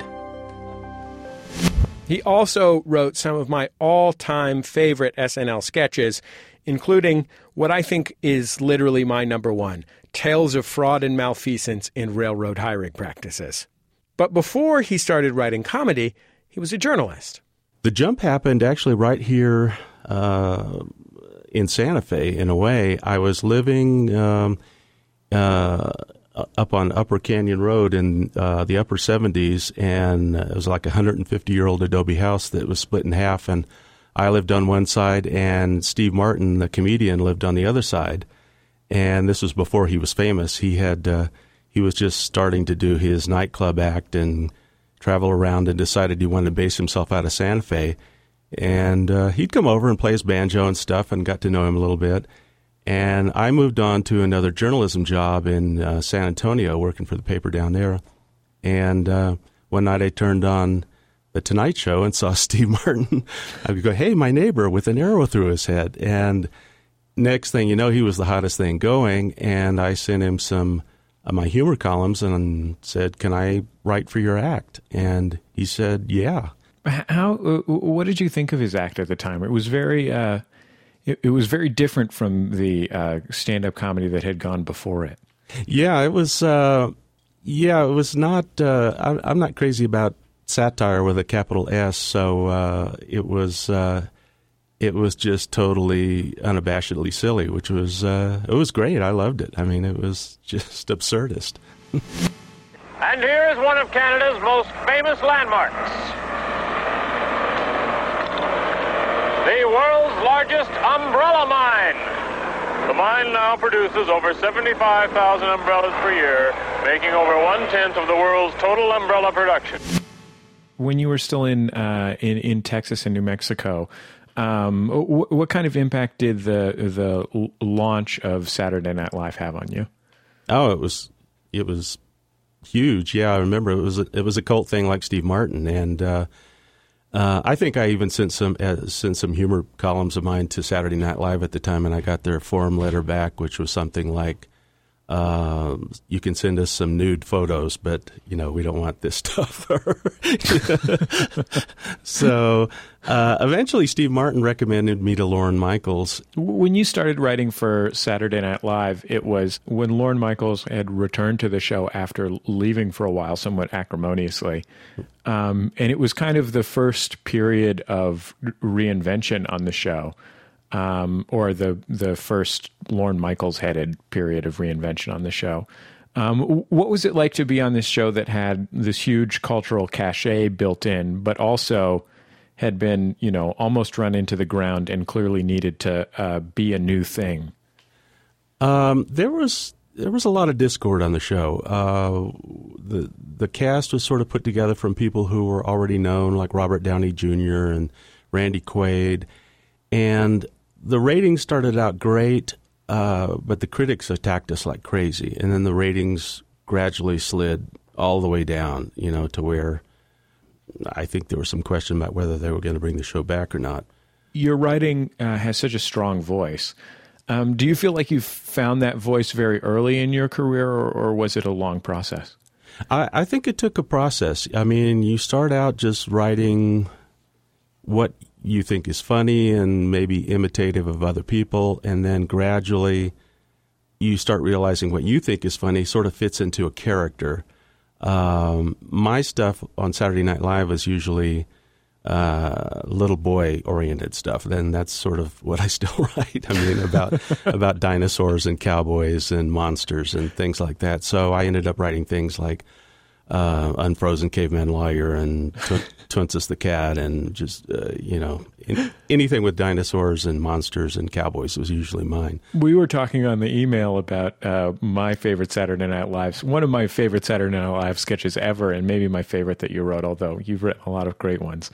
He also wrote some of my all time favorite SNL sketches, including what I think is literally my number one Tales of Fraud and Malfeasance in Railroad Hiring Practices. But before he started writing comedy, he was a journalist. The jump happened actually right here uh, in Santa Fe, in a way. I was living um, uh, up on Upper Canyon Road in uh, the upper 70s, and it was like a 150 year old adobe house that was split in half. And I lived on one side, and Steve Martin, the comedian, lived on the other side. And this was before he was famous. He had uh, he was just starting to do his nightclub act and travel around, and decided he wanted to base himself out of Santa Fe. And uh, he'd come over and play his banjo and stuff, and got to know him a little bit. And I moved on to another journalism job in uh, San Antonio, working for the paper down there. And uh, one night I turned on the Tonight Show and saw *laughs* Steve Martin. I would go, "Hey, my neighbor," with an arrow through his head. And next thing you know, he was the hottest thing going. And I sent him some of my humor columns and said, "Can I write for your act?" And he said, "Yeah." How? Uh, what did you think of his act at the time? It was very. Uh, it, it, was very different from the uh, stand-up comedy that had gone before it. Yeah, it was. Uh, yeah, it was not. Uh, I'm, I'm, not crazy about satire with a capital S, so uh, it was. Uh, it was just totally unabashedly silly, which was uh, it was great. I loved it. I mean, it was *laughs* just absurdist. and here is one of Canada's most famous landmarks. the world's largest umbrella mine. The mine now produces over 75,000 umbrellas per year, making over one tenth of the world's total umbrella production. When you were still in uh, in, in Texas and New Mexico, um, what kind of impact did the the launch of Saturday Night Live have on you? Oh, it was it was huge. Yeah, I remember it was a, it was a cult thing like Steve Martin, and uh, uh, I think I even sent some uh, sent some humor columns of mine to Saturday Night Live at the time, and I got their form letter back, which was something like, uh, "You can send us some nude photos, but you know we don't want this *laughs* stuff." so uh, eventually, Steve Martin recommended me to Lorne Michaels. When you started writing for Saturday Night Live, it was when Lorne Michaels had returned to the show after leaving for a while, somewhat acrimoniously. Um, and it was kind of the first period of reinvention on the show, um, or the the first Lorne Michaels headed period of reinvention on the show. Um, what was it like to be on this show that had this huge cultural cachet built in, but also had been, you know, almost run into the ground and clearly needed to uh, be a new thing? Um, there was there was a lot of discord on the show. Uh, the the cast was sort of put together from people who were already known, like Robert Downey Jr. and Randy Quaid, and the ratings started out great, uh, but the critics attacked us like crazy, and then the ratings gradually slid all the way down, you know, to where I think there was some question about whether they were going to bring the show back or not. Your writing uh, has such a strong voice. Um, do you feel like you found that voice very early in your career, or, or was it a long process? I, I, think it took a process. I mean, you start out just writing what you think is funny and maybe imitative of other people, and then gradually you start realizing what you think is funny sort of fits into a character. Um, my stuff on Saturday Night Live is usually uh, little boy oriented stuff. Then that's sort of what I still *laughs* write. I mean, about *laughs* about dinosaurs and cowboys and monsters and things like that. So I ended up writing things like uh, Unfrozen Caveman Lawyer and *laughs* Toonces the Cat and just, uh, you know, in, anything with dinosaurs and monsters and cowboys was usually mine. We were talking on the email about uh, my favorite Saturday Night Lives. One of my favorite Saturday Night Live sketches ever, and maybe my favorite that you wrote, although you've written a lot of great ones,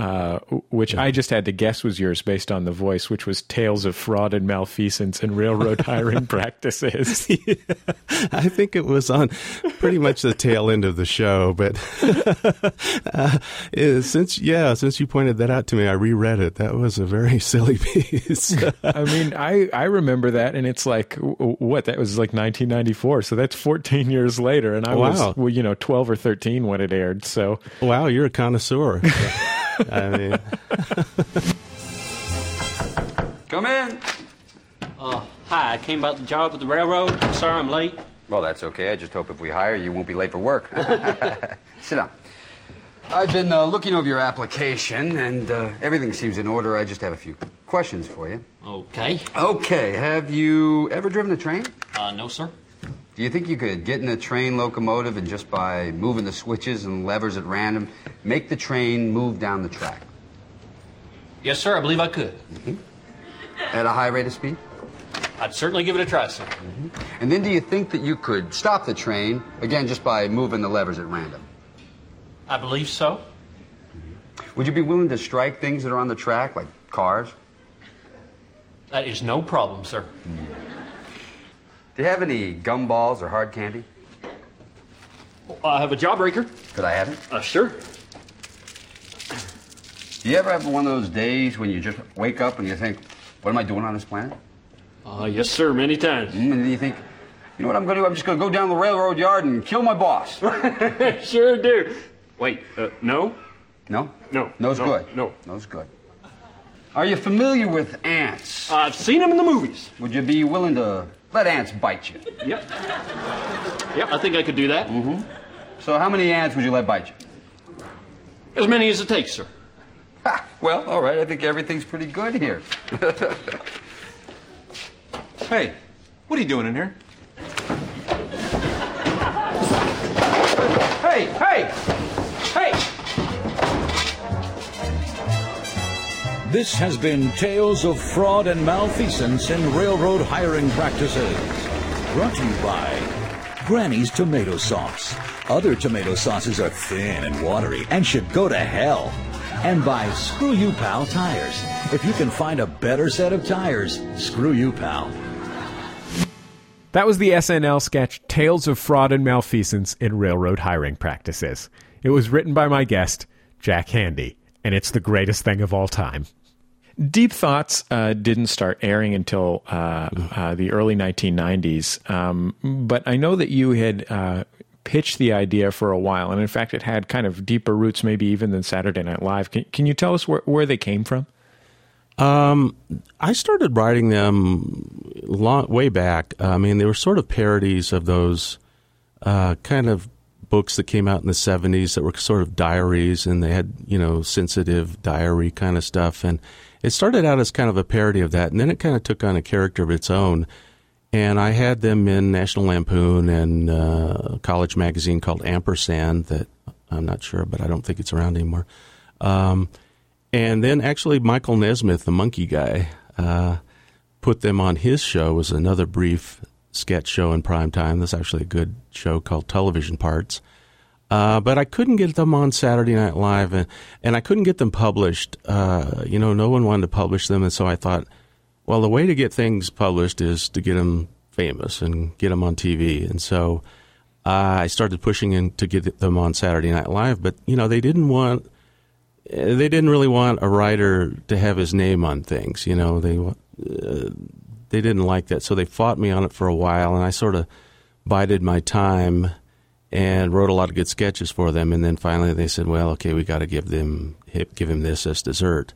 uh, which I just had to guess was yours based on the voice, which was tales of fraud and malfeasance and railroad *laughs* hiring practices. *laughs* yeah, I think it was on pretty much the tail end of the show, but *laughs* uh, since yeah, since you pointed that out to me, I reread it. That was a very silly piece. I mean, I I remember that, and it's like what that was like 1994, so that's 14 years later, and I wow. was well, you know 12 or 13 when it aired. So wow, you're a connoisseur. I mean, come in. Uh, hi, I came about the job at the railroad. Sorry I'm late. Well, that's okay. I just hope if we hire you, you won't be late for work. *laughs* Sit down. I've been uh, looking over your application, and uh, everything seems in order. I just have a few questions for you. Okay. Okay. Have you ever driven a train? Uh, no, sir. Do you think you could get in a train locomotive and just by moving the switches and levers at random, make the train move down the track? Yes, sir, I believe I could. Mm-hmm. At a high rate of speed? I'd certainly give it a try, sir. Mm-hmm. And then do you think that you could stop the train, again, just by moving the levers at random? I believe so. Mm-hmm. Would you be willing to strike things that are on the track, like cars? That is no problem, sir. Do you have any gumballs or hard candy? I have a jawbreaker. Could I have it? Uh, sure. Do you ever have one of those days when you just wake up and you think, what am I doing on this planet? Uh, yes, sir, many times. Mm, and then you think, you know what I'm going to do? I'm just going to go down the railroad yard and kill my boss. *laughs* sure do. Wait, uh, no? No? No. No's no, good. No. No's good. Are you familiar with ants? Uh, I've seen them in the movies. Would you be willing to let ants bite you. Yep. Yep, I think I could do that. Mm-hmm. So how many ants would you let bite you? As many as it takes, sir. Ha, well, all right. I think everything's pretty good here. *laughs* hey, what are you doing in here? Hey, hey! Hey! This has been Tales of Fraud and Malfeasance in Railroad Hiring Practices. Brought to you by Granny's Tomato Sauce. Other tomato sauces are thin and watery and should go to hell. And by Screw You Pal Tires. If you can find a better set of tires, screw you, pal. That was the SNL sketch Tales of Fraud and Malfeasance in Railroad Hiring Practices. It was written by my guest, Jack Handey, and it's the greatest thing of all time. Deep Thoughts uh, didn't start airing until uh, uh, the early 1990s, um, but I know that you had uh, pitched the idea for a while, and in fact, it had kind of deeper roots, maybe even than Saturday Night Live. Can, can you tell us where, where they came from? Um, I started writing them long, way back. I mean, they were sort of parodies of those uh, kind of books that came out in the 70s that were sort of diaries, and they had, you know, sensitive diary kind of stuff. And it started out as kind of a parody of that, and then it kind of took on a character of its own. And I had them in National Lampoon and uh, a college magazine called Ampersand that I'm not sure, but I don't think it's around anymore. Um, and then actually Michael Nesmith, the Monkee guy, uh, put them on his show. It was another brief sketch show in prime time. That's actually a good show called Television Parts. Uh, but I couldn't get them on Saturday Night Live, and, and I couldn't get them published. Uh, you know, no one wanted to publish them, and so I thought, well, the way to get things published is to get them famous and get them on TV. And so uh, I started pushing in to get them on Saturday Night Live, but you know, they didn't want they didn't really want a writer to have his name on things. You know, they uh, they didn't like that, so they fought me on it for a while, and I sort of bided my time and wrote a lot of good sketches for them. And then finally, they said, "Well, okay, we got to give them give him this as dessert."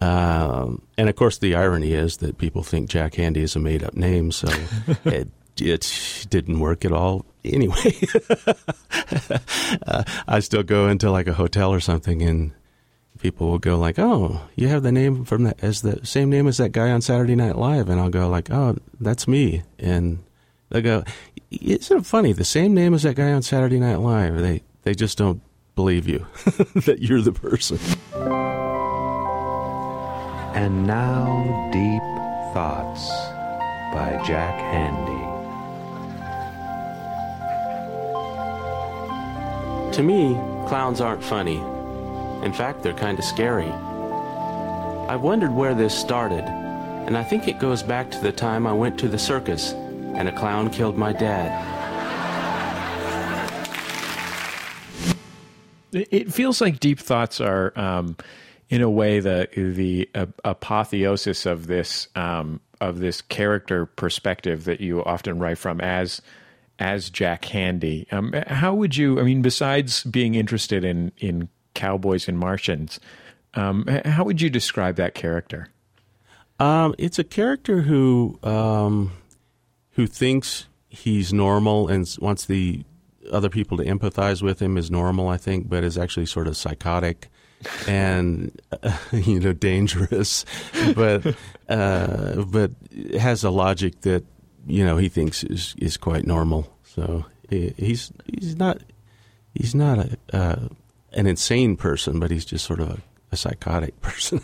Um, and of course, the irony is that people think Jack Handey is a made up name, so *laughs* it, it didn't work at all anyway. *laughs* uh, I still go into like a hotel or something, and people will go like, "Oh, you have the name from that as the same name as that guy on Saturday Night Live," and I'll go like, "Oh, that's me," and they go, "Isn't it funny? The same name as that guy on Saturday Night Live." They they just don't believe you *laughs* that you're the person. And now, Deep Thoughts by Jack Handey. To me, clowns aren't funny. In fact, they're kind of scary. I've wondered where this started, and I think it goes back to the time I went to the circus and a clown killed my dad. It feels like deep thoughts are, um, in a way, the the uh, apotheosis of this um, of this character perspective that you often write from as as Jack Handey. Um, how would you? I mean, besides being interested in in cowboys and Martians, um, how would you describe that character? Um, it's a character who um, who thinks he's normal and wants the other people to empathize with him is normal, I think, but is actually sort of psychotic and uh, *laughs* you know dangerous, *laughs* but uh, but has a logic that you know he thinks is is quite normal. So he's he's not he's not a, uh, an insane person, but he's just sort of a, a psychotic *laughs* person.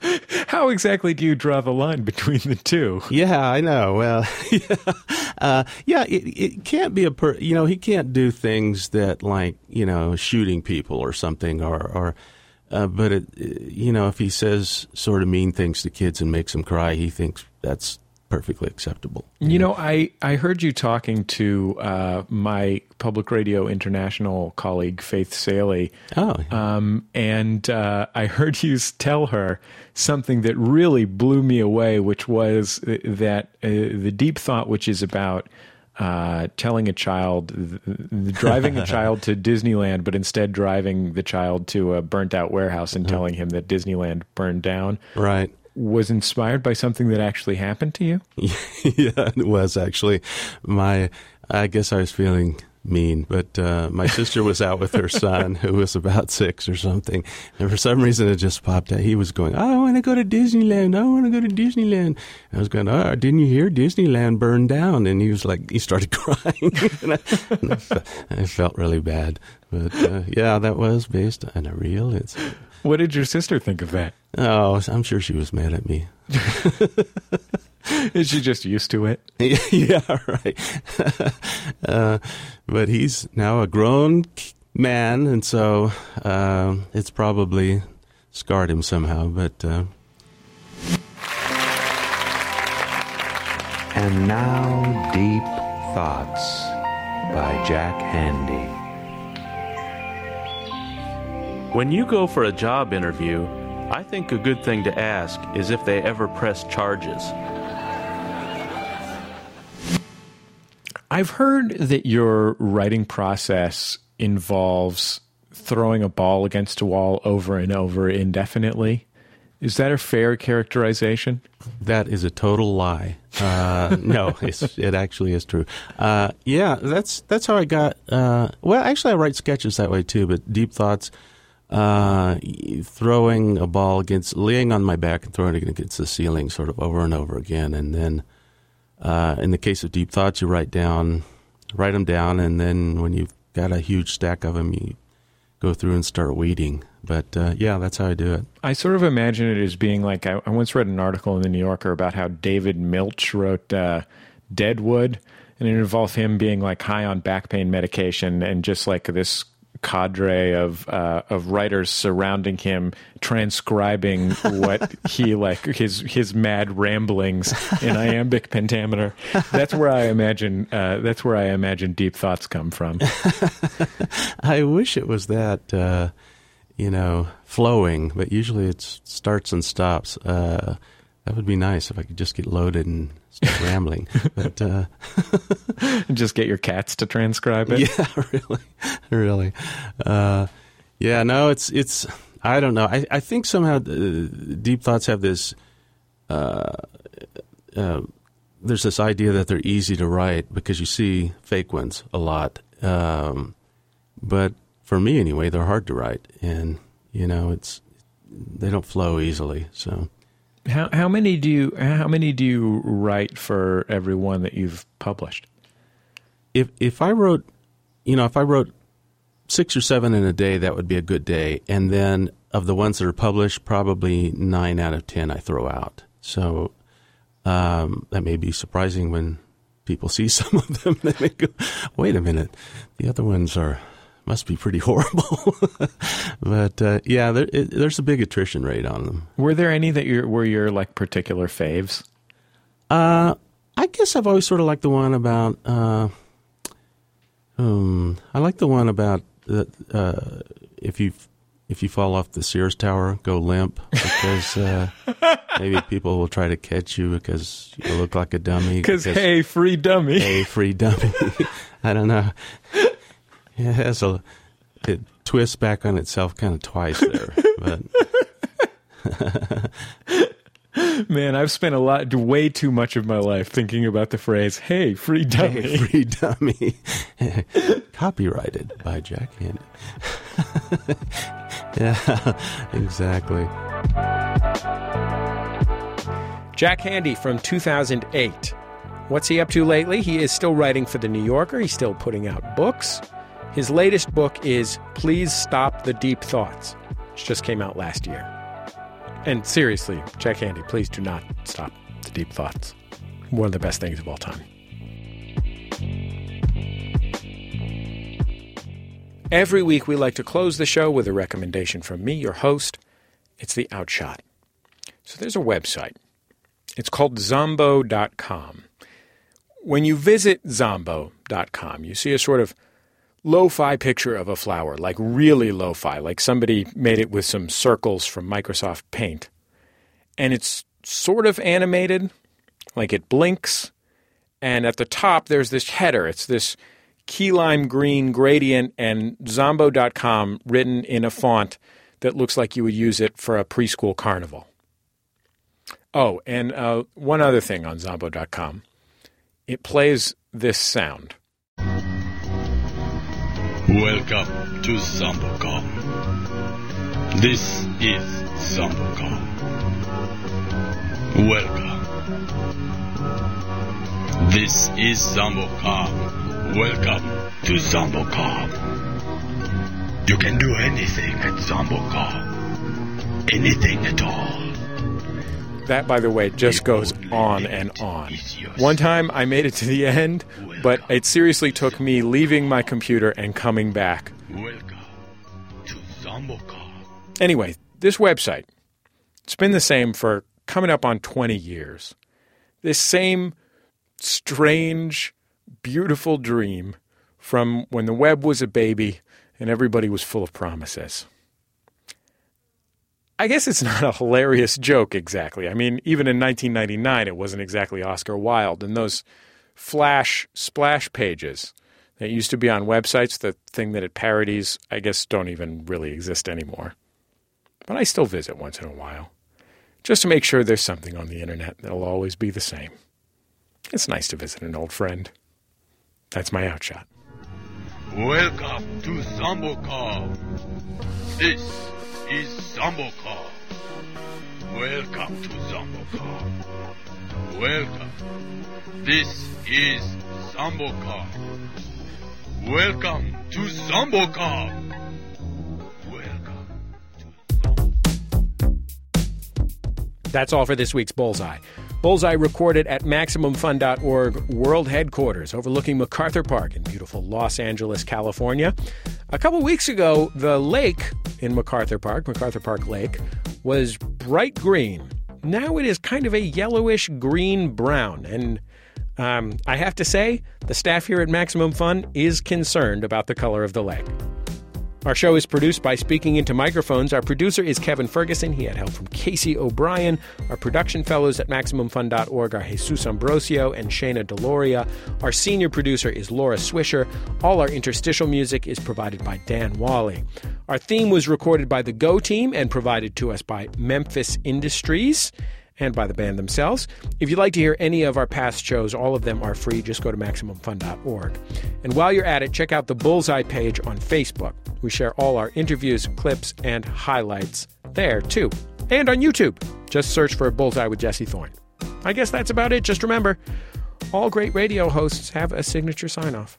*laughs* How exactly do you draw the line between the two? Yeah, I know. Well, yeah, *laughs* uh, yeah it, it can't be a per. You know, he can't do things that like you know shooting people or something, or or. Uh, but it, you know, if he says sort of mean things to kids and makes them cry, he thinks that's perfectly acceptable. You know, I, I heard you talking to uh, my Public Radio International colleague, Faith Salie. Oh. Um, and uh, I heard you tell her something that really blew me away, which was that uh, the deep thought, which is about uh, telling a child, driving a *laughs* child to Disneyland, but instead driving the child to a burnt out warehouse and uh-huh. telling him that Disneyland burned down. Right was inspired by something that actually happened to you? *laughs* yeah, it was actually. My, I guess I was feeling mean, but uh, my sister was out with her son, who was about six or something, and for some reason it just popped out. He was going, "I want to go to Disneyland. I want to go to Disneyland." I was going, "Oh, didn't you hear Disneyland burned down?" And he was like, he started *laughs* crying, and, I, and I, I, felt really bad. But uh, yeah, that was based on a real incident. What did your sister think of that? Oh, I'm sure she was mad at me. *laughs* Is she just used to it? *laughs* yeah, right. *laughs* uh, but he's now a grown man, and so uh, it's probably scarred him somehow. But uh... and now, deep thoughts by Jack Handey. When you go for a job interview, I think a good thing to ask is if they ever press charges. I've heard that your writing process involves throwing a ball against a wall over and over indefinitely. Is that a fair characterization? That is a total lie. Uh, *laughs* no, it actually is true. Uh, yeah, that's that's how I got. Uh, well, actually, I write sketches that way too. But deep thoughts uh, throwing a ball against, laying on my back and throwing it against the ceiling sort of over and over again. And then uh, in the case of deep thoughts, you write down, write them down, and then when you've got a huge stack of them, you go through and start weeding But uh, yeah, that's how I do it. I sort of imagine it as being like I, I once read an article in the New Yorker about how David Milch wrote uh, Deadwood, and it involved him being like high on back pain medication and just like this cadre of uh, of writers surrounding him, transcribing *laughs* what he like his his mad ramblings in *laughs* iambic pentameter. That's where I imagine uh, that's where I imagine deep thoughts come from. *laughs* I wish it was that. Uh, you know, flowing, but usually it starts and stops. That would be nice if I could just get loaded and start *laughs* rambling. But uh, *laughs* just get your cats to transcribe it. Yeah, *laughs* really, really. Uh, yeah, no, it's it's. I don't know. I I think somehow uh, deep thoughts have this. Uh, uh, there's this idea that they're easy to write because you see fake ones a lot. Um, but for me anyway, they're hard to write, and you know, it's they don't flow easily. So, how how many do you how many do you write for every one that you've published? If if I wrote, you know, if I wrote six or seven in a day, that would be a good day. And then of the ones that are published, probably nine out of ten I throw out. So um, that may be surprising when people see *laughs* some of them. They may go, "Wait a minute, the other ones are must be pretty *laughs* horrible. but uh, yeah, there, it, there's a big attrition rate on them. Were there any that you were your like particular faves? Uh, I guess I've always sort of liked the one about. Uh, um, I like the one about uh, if you if you fall off the Sears Tower, go limp because uh, maybe people will try to catch you because you look like a dummy. *laughs* Because hey, free dummy. Hey, free dummy. *laughs* I don't know. It has a it twists back on itself kind of twice there, *laughs* but. Man, I've spent a lot, way too much of my life thinking about the phrase "Hey, free dummy." Hey, *laughs* free dummy, *laughs* copyrighted by Jack Handey. yeah, exactly. Jack Handey from 2008. What's he up to lately? He is still writing for The New Yorker. He's still putting out books. His latest book is Please Stop the Deep Thoughts, which just came out last year. And seriously, Jack Handey, please do not stop the deep thoughts. One of the best things of all time. Every week, we like to close the show with a recommendation from me, your host. It's the Outshot. So there's a website. It's called Zombo.com. When you visit Zombo.com, you see a sort of lo-fi picture of a flower, like really lo-fi, like somebody made it with some circles from Microsoft Paint. And it's sort of animated, like it blinks, and at the top there's this header. It's this key lime green gradient and zombo.com written in a font that looks like you would use it for a preschool carnival. Oh, and uh, one other thing on zombo.com. It plays this sound. Welcome to Zombocom. This is Zombocom. Welcome. This is Zombocom. Welcome to Zombocom. You can do anything at Zombocom. Anything at all. That, by the way, just goes on and on. One time I made it to the end, but it seriously took me leaving my computer and coming back. Welcome to Zombocom. Anyway, this website, it's been the same for coming up on 20 years. This same strange, beautiful dream from when the web was a baby and everybody was full of promises. I guess it's not a hilarious joke exactly. I mean, even in 1999, it wasn't exactly Oscar Wilde. And those flash splash pages that used to be on websites, the thing that it parodies, I guess don't even really exist anymore. But I still visit once in a while, just to make sure there's something on the internet that'll always be the same. It's nice to visit an old friend. That's my outshot. Welcome to Zombocom. This is Zombocom. Welcome to Zombocom. Welcome. This is Zombocom. Welcome to Zombocom. Welcome to That's all for this week's Bullseye. Bullseye recorded at MaximumFun.org World Headquarters overlooking MacArthur Park in beautiful Los Angeles, California. A couple weeks ago, the lake in MacArthur Park, MacArthur Park Lake, was bright green. Now it is kind of a yellowish green brown. And um, I have to say, the staff here at Maximum Fun is concerned about the color of the lake. Our show is produced by Speaking Into Microphones. Our producer is Kevin Ferguson. He had help from Casey O'Brien. Our production fellows at MaximumFun.org are Jesus Ambrosio and Shayna Deloria. Our senior producer is Laura Swisher. All our interstitial music is provided by Dan Wally. Our theme was recorded by the Go Team and provided to us by Memphis Industries and by the band themselves. If you'd like to hear any of our past shows, all of them are free. Just go to MaximumFun.org. And while you're at it, check out the Bullseye page on Facebook. We share all our interviews, clips, and highlights there too. And on YouTube. Just search for Bullseye with Jesse Thorn. I guess that's about it. Just remember, all great radio hosts have a signature sign off.